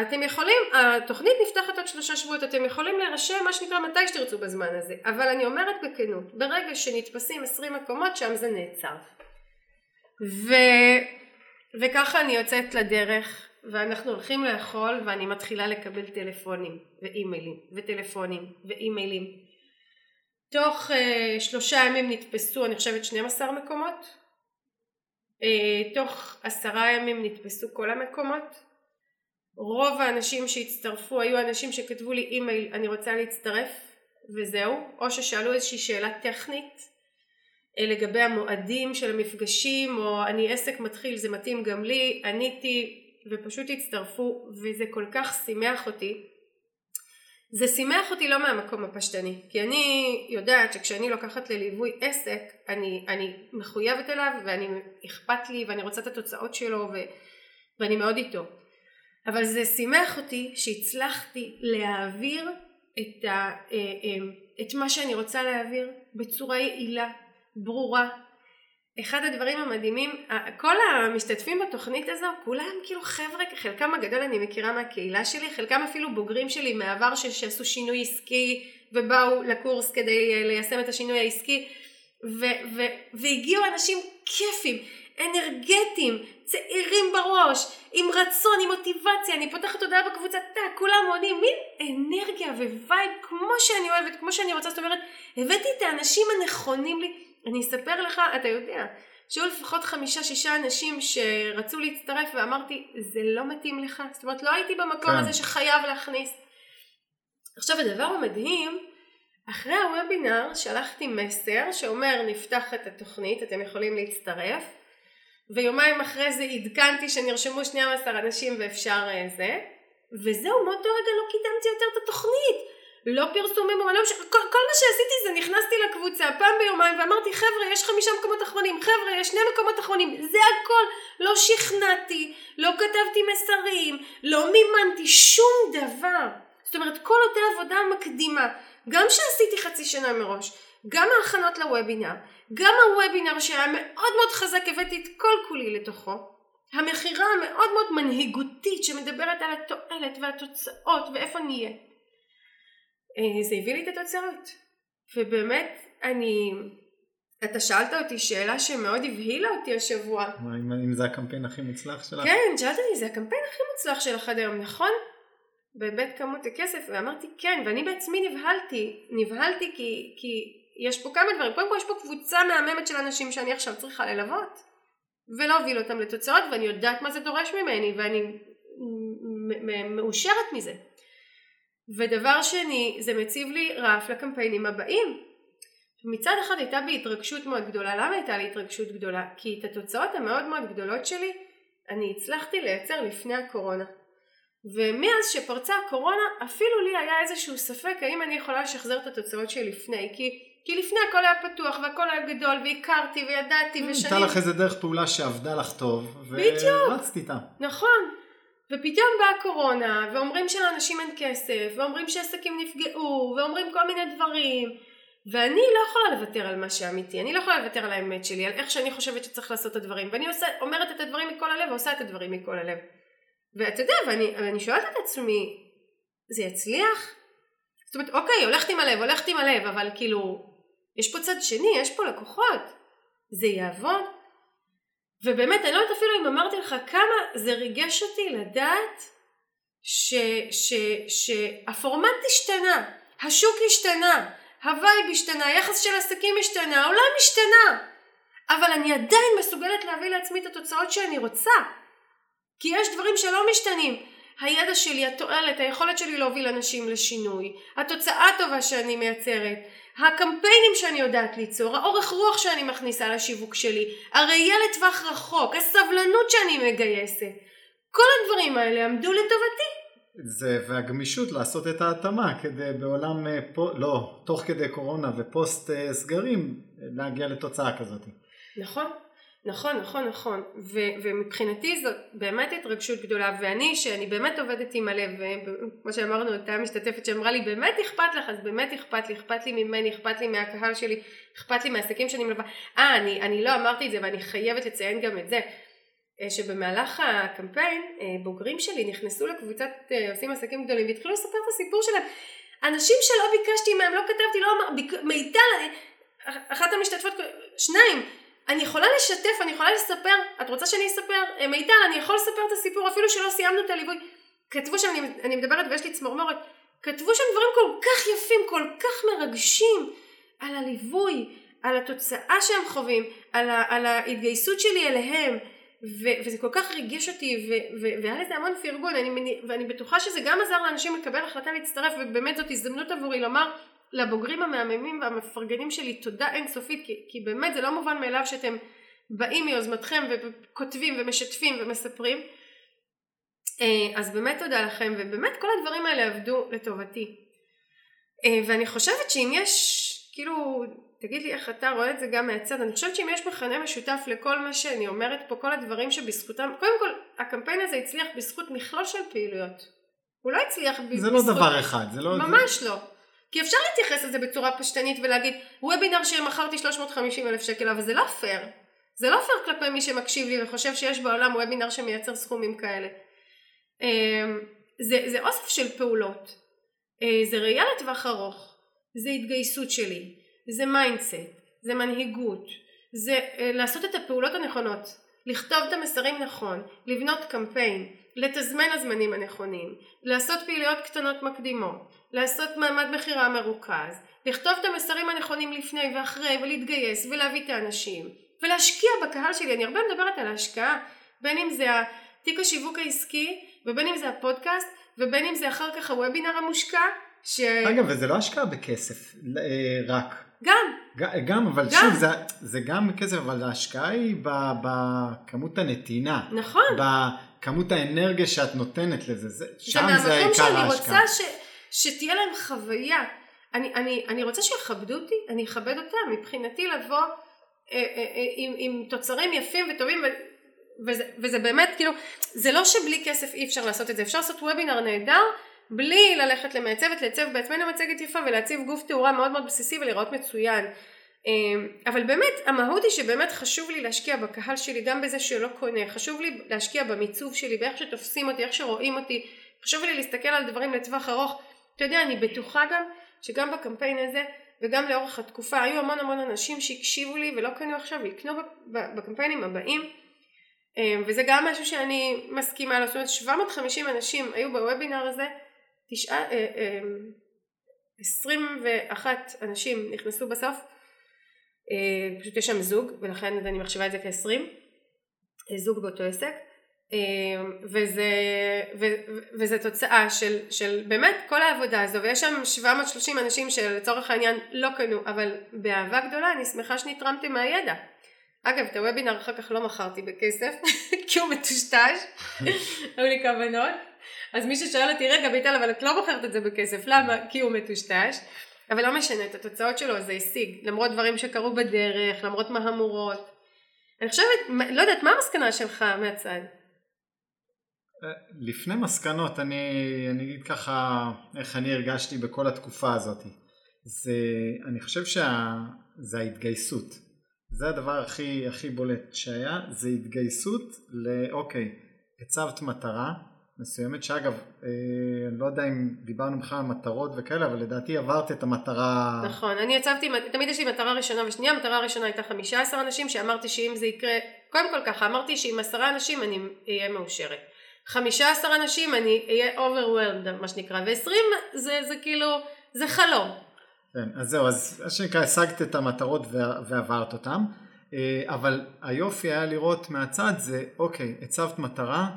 אתם יכולים, התוכנית נפתחת עוד שלושה שבועות, אתם יכולים להירשם מה שנקרא מתי שתרצו בזמן הזה, אבל אני אומרת בכנות, ברגע שנתפסים 20 מקומות שם זה נעצר. ו... וככה אני יוצאת לדרך ואנחנו הולכים לאכול ואני מתחילה לקבל טלפונים ואימיילים וטלפונים ואימיילים. תוך uh, שלושה ימים נתפסו אני חושבת 12 מקומות, uh, תוך עשרה ימים נתפסו כל המקומות, רוב האנשים שהצטרפו היו אנשים שכתבו לי אימייל אני רוצה להצטרף וזהו, או ששאלו איזושהי שאלה טכנית אה, לגבי המועדים של המפגשים או אני עסק מתחיל זה מתאים גם לי עניתי ופשוט הצטרפו וזה כל כך שימח אותי זה שימח אותי לא מהמקום הפשטני כי אני יודעת שכשאני לוקחת לליווי עסק אני, אני מחויבת אליו ואני אכפת לי ואני רוצה את התוצאות שלו ו, ואני מאוד איתו אבל זה שימח אותי שהצלחתי להעביר את, ה, אה, אה, את מה שאני רוצה להעביר בצורה יעילה ברורה. אחד הדברים המדהימים, כל המשתתפים בתוכנית הזו, כולם כאילו חבר'ה, חלקם הגדול אני מכירה מהקהילה שלי, חלקם אפילו בוגרים שלי מהעבר שעשו שינוי עסקי ובאו לקורס כדי אה, ליישם את השינוי העסקי. ו- ו- והגיעו אנשים כיפים, אנרגטיים, צעירים בראש, עם רצון, עם מוטיבציה, אני פותחת הודעה בקבוצה, תא, כולם עונים, מין אנרגיה ו vibe כמו שאני אוהבת, כמו שאני רוצה, זאת אומרת, הבאתי את האנשים הנכונים לי אני אספר לך, אתה יודע, שהיו לפחות חמישה שישה אנשים שרצו להצטרף ואמרתי זה לא מתאים לך, זאת אומרת לא הייתי במקום כן. הזה שחייב להכניס. עכשיו הדבר המדהים, אחרי הוובינר שלחתי מסר שאומר נפתח את התוכנית, אתם יכולים להצטרף ויומיים אחרי זה עדכנתי שנרשמו 12 אנשים ואפשר אה, זה וזהו מאותו רגע לא קידמתי יותר את התוכנית לא פרסומים, לא משנה, כל, כל מה שעשיתי זה נכנסתי לקבוצה פעם ביומיים ואמרתי חבר'ה יש חמישה מקומות אחרונים, חבר'ה יש שני מקומות אחרונים, זה הכל, לא שכנעתי, לא כתבתי מסרים, לא מימנתי שום דבר, זאת אומרת כל אותה עבודה מקדימה, גם שעשיתי חצי שנה מראש, גם ההכנות לוובינר, גם הוובינר שהיה מאוד מאוד חזק הבאתי את כל כולי לתוכו, המכירה המאוד מאוד מנהיגותית שמדברת על התועלת והתוצאות ואיפה נהיה זה הביא לי את התוצאות. ובאמת, אני... אתה שאלת אותי שאלה שמאוד הבהילה אותי השבוע. אם, אם זה הקמפיין הכי מוצלח שלך? כן, שאלת אותי, זה הקמפיין הכי מוצלח שלך עד היום, נכון? בהיבט כמות הכסף, ואמרתי כן, ואני בעצמי נבהלתי, נבהלתי כי, כי יש פה כמה דברים, קודם כל יש פה קבוצה מהממת של אנשים שאני עכשיו צריכה ללוות, ולהוביל אותם לתוצאות, ואני יודעת מה זה דורש ממני, ואני מאושרת מזה. ודבר שני, זה מציב לי רף לקמפיינים הבאים. מצד אחד הייתה בי התרגשות מאוד גדולה, למה הייתה לי התרגשות גדולה? כי את התוצאות המאוד מאוד גדולות שלי אני הצלחתי לייצר לפני הקורונה. ומאז שפרצה הקורונה אפילו לי היה איזשהו ספק האם אני יכולה לשחזר את התוצאות שלי לפני כי, כי לפני הכל היה פתוח והכל היה גדול והכרתי וידעתי ושנים הייתה לך איזה דרך פעולה שעבדה לך טוב ורצת איתה נכון ופתאום באה קורונה, ואומרים שלאנשים אין כסף, ואומרים שעסקים נפגעו, ואומרים כל מיני דברים, ואני לא יכולה לוותר על מה שאמיתי, אני לא יכולה לוותר על האמת שלי, על איך שאני חושבת שצריך לעשות את הדברים, ואני עושה, אומרת את הדברים מכל הלב, ועושה את הדברים מכל הלב. ואתה יודע, ואני, ואני שואלת את עצמי, זה יצליח? זאת אומרת, אוקיי, הולכת עם הלב, הולכת עם הלב, אבל כאילו, יש פה צד שני, יש פה לקוחות, זה יעבוד? ובאמת אני לא יודעת אפילו אם אמרתי לך כמה זה ריגש אותי לדעת שהפורמט השתנה, השוק השתנה, ה vibe השתנה, היחס של עסקים השתנה, העולם השתנה. אבל אני עדיין מסוגלת להביא לעצמי את התוצאות שאני רוצה כי יש דברים שלא משתנים. הידע שלי, התועלת, היכולת שלי להוביל אנשים לשינוי, התוצאה הטובה שאני מייצרת, הקמפיינים שאני יודעת ליצור, האורך רוח שאני מכניסה לשיווק שלי, הראייה לטווח רחוק, הסבלנות שאני מגייסת, כל הדברים האלה עמדו לטובתי. זה והגמישות לעשות את ההתאמה כדי בעולם, אה, פה, לא, תוך כדי קורונה ופוסט אה, סגרים להגיע לתוצאה כזאת. נכון. נכון, נכון, נכון. ו- ומבחינתי זאת באמת התרגשות גדולה, ואני, שאני באמת עובדת עם הלב, וכמו שאמרנו, אותה משתתפת שאמרה לי, באמת אכפת לך, אז באמת אכפת לי, אכפת לי ממני, אכפת לי מהקהל שלי, אכפת לי מהעסקים שאני מלווה. אה, אני, אני לא אמרתי את זה, ואני חייבת לציין גם את זה. אה, שבמהלך הקמפיין אה, בוגרים שלי נכנסו לקבוצת אה, עושים עסקים גדולים והתחילו לספר את הסיפור שלהם. אנשים שלא ביקשתי מהם, לא כתבתי, לא אמר, ביק... מיטל, אחת המשתתפות, שניים, אני יכולה לשתף, אני יכולה לספר, את רוצה שאני אספר? מיטל, אני יכול לספר את הסיפור אפילו שלא סיימנו את הליווי. כתבו שם, אני, אני מדברת ויש לי צמרמורת, כתבו שם דברים כל כך יפים, כל כך מרגשים על הליווי, על התוצאה שהם חווים, על, ה, על ההתגייסות שלי אליהם. ו- וזה כל כך ריגש אותי ו- ו- והיה לזה המון פרגון אני, ואני בטוחה שזה גם עזר לאנשים לקבל החלטה להצטרף ובאמת זאת הזדמנות עבורי לומר לבוגרים המהממים והמפרגנים שלי תודה אינסופית כי, כי באמת זה לא מובן מאליו שאתם באים מיוזמתכם וכותבים ומשתפים ומספרים. אה, אז באמת תודה לכם ובאמת כל הדברים האלה עבדו לטובתי. אה, ואני חושבת שאם יש כאילו תגיד לי איך אתה רואה את זה גם מהצד, אני חושבת שאם יש מכנה משותף לכל מה שאני אומרת פה, כל הדברים שבזכותם, קודם כל הקמפיין הזה הצליח בזכות מכלול של פעילויות, הוא לא הצליח בזכות... זה לא דבר אחד, זה לא... ממש זה... לא. כי אפשר להתייחס לזה בצורה פשטנית ולהגיד וובינר שמכרתי 350 אלף שקל אבל זה לא פייר. זה לא פייר כלפי מי שמקשיב לי וחושב שיש בעולם וובינר שמייצר סכומים כאלה. אמ, זה, זה אוסף של פעולות. אה, זה ראייה לטווח ארוך. זה התגייסות שלי. זה mindset, זה מנהיגות, זה אה, לעשות את הפעולות הנכונות, לכתוב את המסרים נכון, לבנות קמפיין, לתזמן הזמנים הנכונים, לעשות פעילויות קטנות מקדימות, לעשות מעמד מכירה מרוכז, לכתוב את המסרים הנכונים לפני ואחרי ולהתגייס ולהביא את האנשים ולהשקיע בקהל שלי, אני הרבה מדברת על ההשקעה, בין אם זה תיק השיווק העסקי ובין אם זה הפודקאסט ובין אם זה אחר כך הוובינר המושקע ש... אגב, וזה לא השקעה בכסף אה, רק. גם. גם, אבל גם. שוב, זה, זה גם כסף, אבל ההשקעה היא בכמות הנתינה. נכון. בכמות האנרגיה שאת נותנת לזה, זה, שם זה העיקר ההשקעה. שאני רוצה ש, שתהיה להם חוויה. אני, אני, אני רוצה שיכבדו אותי, אני אכבד אותם. מבחינתי לבוא אה, אה, אה, עם, עם תוצרים יפים וטובים, ו, וזה, וזה באמת, כאילו, זה לא שבלי כסף אי אפשר לעשות את זה. אפשר לעשות וובינר נהדר. בלי ללכת למעצבת, לעצב בעצמנו מצגת יפה ולהציב גוף תאורה מאוד מאוד בסיסי ולראות מצוין. אמ, אבל באמת המהות היא שבאמת חשוב לי להשקיע בקהל שלי גם בזה שלא קונה, חשוב לי להשקיע במיצוב שלי, באיך שתופסים אותי, איך שרואים אותי, חשוב לי להסתכל על דברים לטווח ארוך. אתה יודע, אני בטוחה גם שגם בקמפיין הזה וגם לאורך התקופה היו המון המון אנשים שהקשיבו לי ולא קנו עכשיו ויקנו בקמפיינים הבאים אמ, וזה גם משהו שאני מסכימה לו, זאת אומרת 750 אנשים היו בוובינר הזה תשעה, אה, אה, עשרים ואחת אנשים נכנסו בסוף, פשוט יש שם זוג ולכן אני מחשיבה את זה כעשרים, זוג באותו עסק, וזה, ו, וזה תוצאה של, של באמת כל העבודה הזו ויש שם 730 אנשים שלצורך העניין לא קנו אבל באהבה גדולה אני שמחה שנתרמתם מהידע. אגב את הוובינר אחר כך לא מכרתי בכסף <laughs> כי הוא מטושטש <laughs> היו לי כוונות. אז מי ששואל אותי רגע ביטל אבל את לא בוחרת את זה בכסף למה? כי הוא מטושטש אבל לא משנה את התוצאות שלו זה השיג. למרות דברים שקרו בדרך למרות מהמורות אני חושבת לא יודעת מה המסקנה שלך מהצד? אה, לפני מסקנות אני, אני אגיד ככה איך אני הרגשתי בכל התקופה הזאת. זה אני חושב שזה ההתגייסות. זה הדבר הכי הכי בולט שהיה זה התגייסות לאוקיי הצבת מטרה מסוימת שאגב אה, אני לא יודע אם דיברנו בכלל על מטרות וכאלה אבל לדעתי עברת את המטרה נכון אני הצבתי תמיד יש לי מטרה ראשונה ושנייה המטרה הראשונה הייתה חמישה עשר אנשים שאמרתי שאם זה יקרה קודם כל ככה אמרתי שעם עשרה אנשים אני אהיה מאושרת. חמישה עשר אנשים אני אהיה overwhelmed מה שנקרא ועשרים זה, זה כאילו זה חלום. כן אז זהו אז מה שנקרא השגת את המטרות ועברת אותם אה, אבל היופי היה לראות מהצד זה אוקיי הצבת מטרה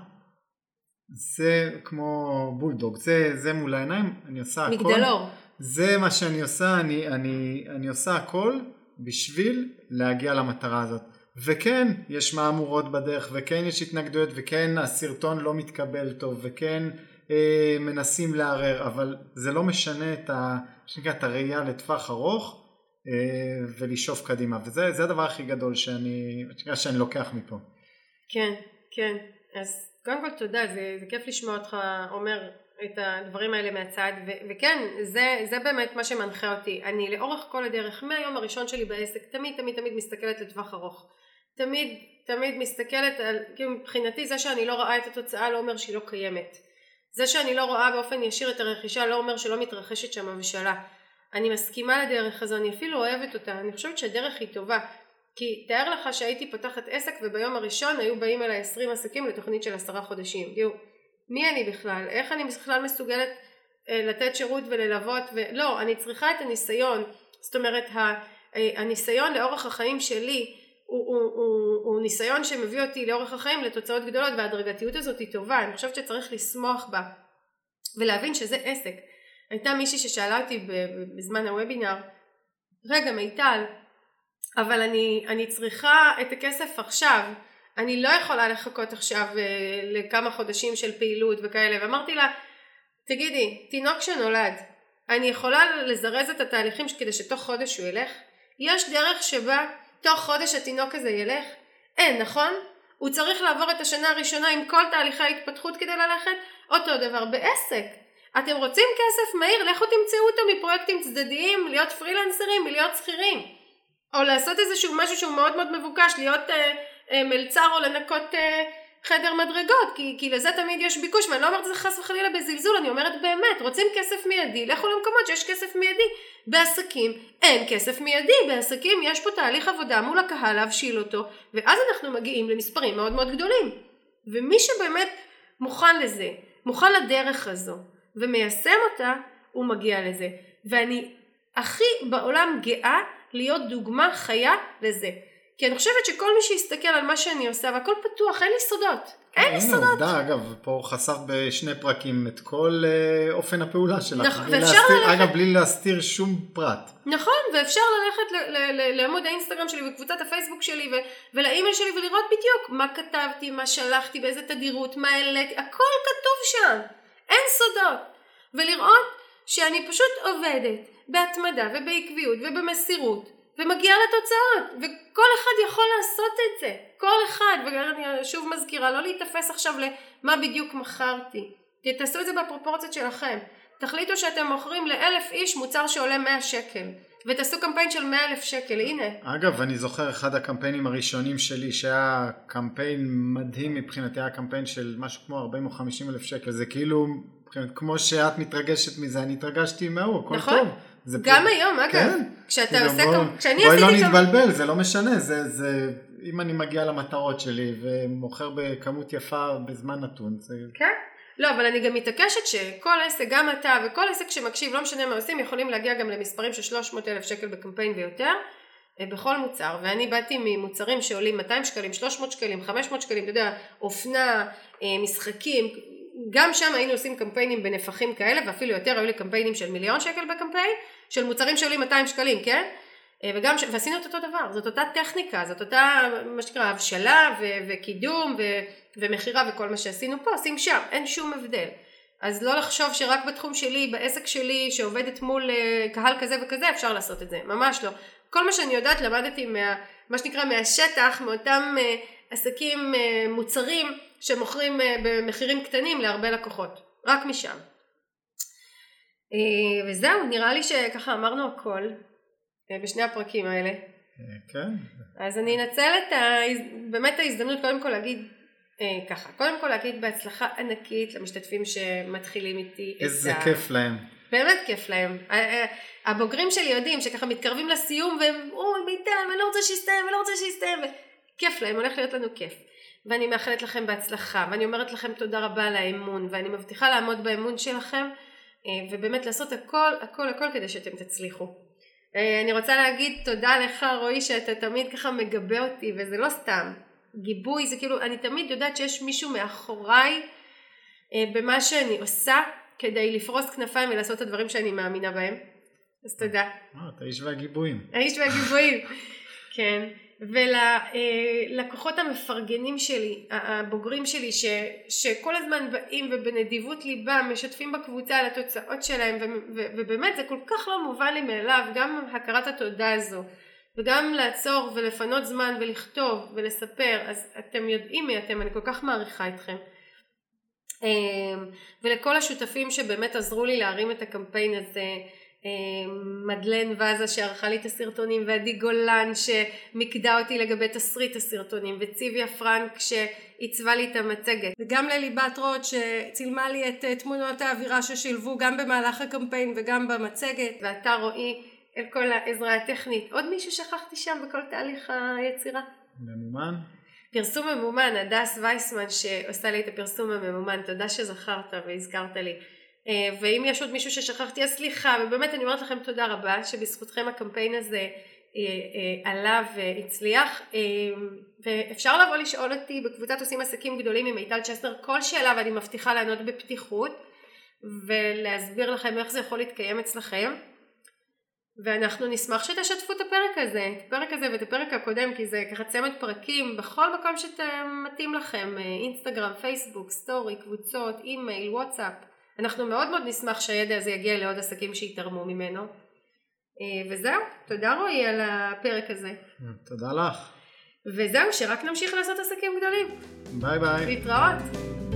זה כמו בולדוג, זה, זה מול העיניים, אני עושה הכל. מגדלור. זה מה שאני עושה, אני, אני, אני עושה הכל בשביל להגיע למטרה הזאת. וכן, יש מהמורות בדרך, וכן יש התנגדויות, וכן הסרטון לא מתקבל טוב, וכן אה, מנסים לערער, אבל זה לא משנה את, ה, שנקרא, את הראייה לטווח ארוך. ולשאוף קדימה וזה הדבר הכי גדול שאני, שאני לוקח מפה. כן, כן, אז קודם כל תודה, זה, זה כיף לשמוע אותך אומר את הדברים האלה מהצד ו- וכן זה, זה באמת מה שמנחה אותי. אני לאורך כל הדרך מהיום הראשון שלי בעסק תמיד תמיד תמיד מסתכלת לטווח ארוך. תמיד תמיד מסתכלת על כאילו מבחינתי זה שאני לא רואה את התוצאה לא אומר שהיא לא קיימת. זה שאני לא רואה באופן ישיר את הרכישה לא אומר שלא מתרחשת שם הבשלה. אני מסכימה לדרך הזו אני אפילו אוהבת אותה. אני חושבת שהדרך היא טובה כי תאר לך שהייתי פותחת עסק וביום הראשון היו באים אליי 20 עסקים לתוכנית של עשרה חודשים כאילו מי אני בכלל? איך אני בכלל מסוגלת אה, לתת שירות וללוות? ולא, אני צריכה את הניסיון. זאת אומרת, אה, הניסיון לאורך החיים שלי הוא, הוא, הוא, הוא ניסיון שמביא אותי לאורך החיים לתוצאות גדולות וההדרגתיות הזאת היא טובה. אני חושבת שצריך לשמוח בה ולהבין שזה עסק. הייתה מישהי ששאלה אותי בזמן הוובינר, רגע מיטל, אבל אני, אני צריכה את הכסף עכשיו. אני לא יכולה לחכות עכשיו אה, לכמה חודשים של פעילות וכאלה ואמרתי לה תגידי תינוק שנולד אני יכולה לזרז את התהליכים כדי שתוך חודש הוא ילך? יש דרך שבה תוך חודש התינוק הזה ילך? אין נכון? הוא צריך לעבור את השנה הראשונה עם כל תהליכי ההתפתחות כדי ללכת? אותו דבר בעסק אתם רוצים כסף מהיר לכו תמצאו אותו מפרויקטים צדדיים להיות פרילנסרים מלהיות שכירים או לעשות איזשהו משהו שהוא מאוד מאוד מבוקש להיות uh, אה, מלצר או לנקות אה, חדר מדרגות כי, כי לזה תמיד יש ביקוש ואני לא אומרת את זה חס וחלילה בזלזול אני אומרת באמת רוצים כסף מיידי לכו למקומות שיש כסף מיידי. בעסקים אין כסף מיידי בעסקים יש פה תהליך עבודה מול הקהל להבשיל אותו ואז אנחנו מגיעים למספרים מאוד מאוד גדולים. ומי שבאמת מוכן לזה מוכן לדרך הזו ומיישם אותה הוא מגיע לזה. ואני הכי בעולם גאה להיות דוגמה חיה לזה כי אני חושבת שכל מי שיסתכל על מה שאני עושה והכל פתוח, אין לי סודות. אין לי סודות. עובדה, אגב, פה חשף בשני פרקים את כל uh, אופן הפעולה שלך. נכון, ואפשר להסתיר, ללכת... אגב, בלי להסתיר שום פרט. נכון, ואפשר ללכת לעמוד האינסטגרם שלי וקבוצת הפייסבוק שלי ו- ולאימייל שלי ולראות בדיוק מה כתבתי, מה שלחתי, באיזה תדירות, מה העליתי, הכל כתוב שם. אין סודות. ולראות שאני פשוט עובדת בהתמדה ובעקביות ובמסירות ומגיעה לתוצאות וכל אחד יכול לעשות את זה. כל אחד ואני שוב מזכירה לא להיתפס עכשיו למה בדיוק מכרתי. תעשו את זה בפרופורציות שלכם. תחליטו שאתם מוכרים לאלף איש מוצר שעולה 100 שקל ותעשו קמפיין של 100 אלף שקל. הנה. אגב אני זוכר אחד הקמפיינים הראשונים שלי שהיה קמפיין מדהים מבחינתי היה קמפיין של משהו כמו 40 או 50 אלף שקל. זה כאילו כמו שאת מתרגשת מזה אני התרגשתי מההוא הכל נכון. טוב זה גם פה... היום, אגב, כן? כשאתה כאילו עושה, בוא, כשאני בואי לא נתבלבל, זה לא משנה, זה, זה, אם אני מגיע למטרות שלי ומוכר בכמות יפה בזמן נתון, זה... כן, לא, אבל אני גם מתעקשת שכל עסק, גם אתה וכל עסק שמקשיב, לא משנה מה עושים, יכולים להגיע גם למספרים של 300 אלף שקל בקמפיין ויותר, אה, בכל מוצר, ואני באתי ממוצרים שעולים 200 שקלים, 300 שקלים, 500 שקלים, אתה יודע, אופנה, אה, משחקים, גם שם היינו עושים קמפיינים בנפחים כאלה ואפילו יותר, היו לי קמפיינים של מיליון שקל בקמפיין, של מוצרים שעולים 200 שקלים, כן? אה, וגם, ש... ועשינו את אותו דבר, זאת אותה טכניקה, זאת אותה מה שנקרא הבשלה ו- וקידום ו- ומכירה וכל מה שעשינו פה, עושים שם, אין שום הבדל. אז לא לחשוב שרק בתחום שלי, בעסק שלי, שעובדת מול uh, קהל כזה וכזה, אפשר לעשות את זה, ממש לא. כל מה שאני יודעת למדתי מה, מה שנקרא מהשטח, מאותם uh, עסקים, uh, מוצרים שמוכרים uh, במחירים קטנים להרבה לקוחות, רק משם. אה, וזהו, נראה לי שככה אמרנו הכל אה, בשני הפרקים האלה. אה, כן. אז אני אנצל את ה... באמת ההזדמנות קודם כל להגיד ככה, קודם כל להגיד בהצלחה ענקית למשתתפים שמתחילים איתי. איזה כיף להם. באמת כיף להם. הבוגרים שלי יודעים שככה מתקרבים לסיום והם, אוי מיטל, אני לא רוצה שיסתיים, אני לא רוצה שיסתיים. כיף להם, הולך להיות לנו כיף. ואני מאחלת לכם בהצלחה, ואני אומרת לכם תודה רבה על האמון, ואני מבטיחה לעמוד באמון שלכם. אה, ובאמת לעשות הכל הכל הכל כדי שאתם תצליחו. אה, אני רוצה להגיד תודה לך רועי שאתה תמיד ככה מגבה אותי וזה לא סתם גיבוי זה כאילו אני תמיד יודעת שיש מישהו מאחוריי אה, במה שאני עושה כדי לפרוס כנפיים ולעשות את הדברים שאני מאמינה בהם אז תודה. את האיש והגיבויים. האיש והגיבויים, <laughs> כן. וללקוחות המפרגנים שלי, הבוגרים שלי, ש, שכל הזמן באים ובנדיבות ליבם משתפים בקבוצה על התוצאות שלהם, ו, ו, ובאמת זה כל כך לא מובן לי מאליו, גם הכרת התודה הזו, וגם לעצור ולפנות זמן ולכתוב ולספר, אז אתם יודעים מי אתם, אני כל כך מעריכה אתכם. אמ, ולכל השותפים שבאמת עזרו לי להרים את הקמפיין הזה, מדלן וזה שערכה לי את הסרטונים ועדי גולן שמיקדה אותי לגבי תסריט הסרטונים וציוויה פרנק שעיצבה לי את המצגת וגם לליבת רוט שצילמה לי את תמונות האווירה ששילבו גם במהלך הקמפיין וגם במצגת ואתה רועי אל כל העזרה הטכנית עוד מישהו שכחתי שם בכל תהליך היצירה? ממומן? פרסום ממומן, הדס וייסמן שעושה לי את הפרסום הממומן, תודה שזכרת והזכרת לי. אה, ואם יש עוד מישהו ששכחתי אז סליחה, ובאמת אני אומרת לכם תודה רבה שבזכותכם הקמפיין הזה אה, אה, עלה והצליח. ואפשר לבוא לשאול אותי בקבוצת עושים עסקים גדולים עם מיטל צ'סנר כל שאלה ואני מבטיחה לענות בפתיחות ולהסביר לכם איך זה יכול להתקיים אצלכם. ואנחנו נשמח שתשתפו את הפרק הזה, את הפרק הזה ואת הפרק הקודם כי זה ככה צמד פרקים בכל מקום שמתאים לכם, אינסטגרם, פייסבוק, סטורי, קבוצות, אימייל, וואטסאפ אנחנו מאוד מאוד נשמח שהידע הזה יגיע לעוד עסקים שיתרמו ממנו. אה, וזהו, תודה רועי על הפרק הזה. תודה לך. וזהו, שרק נמשיך לעשות עסקים גדולים. ביי ביי. להתראות.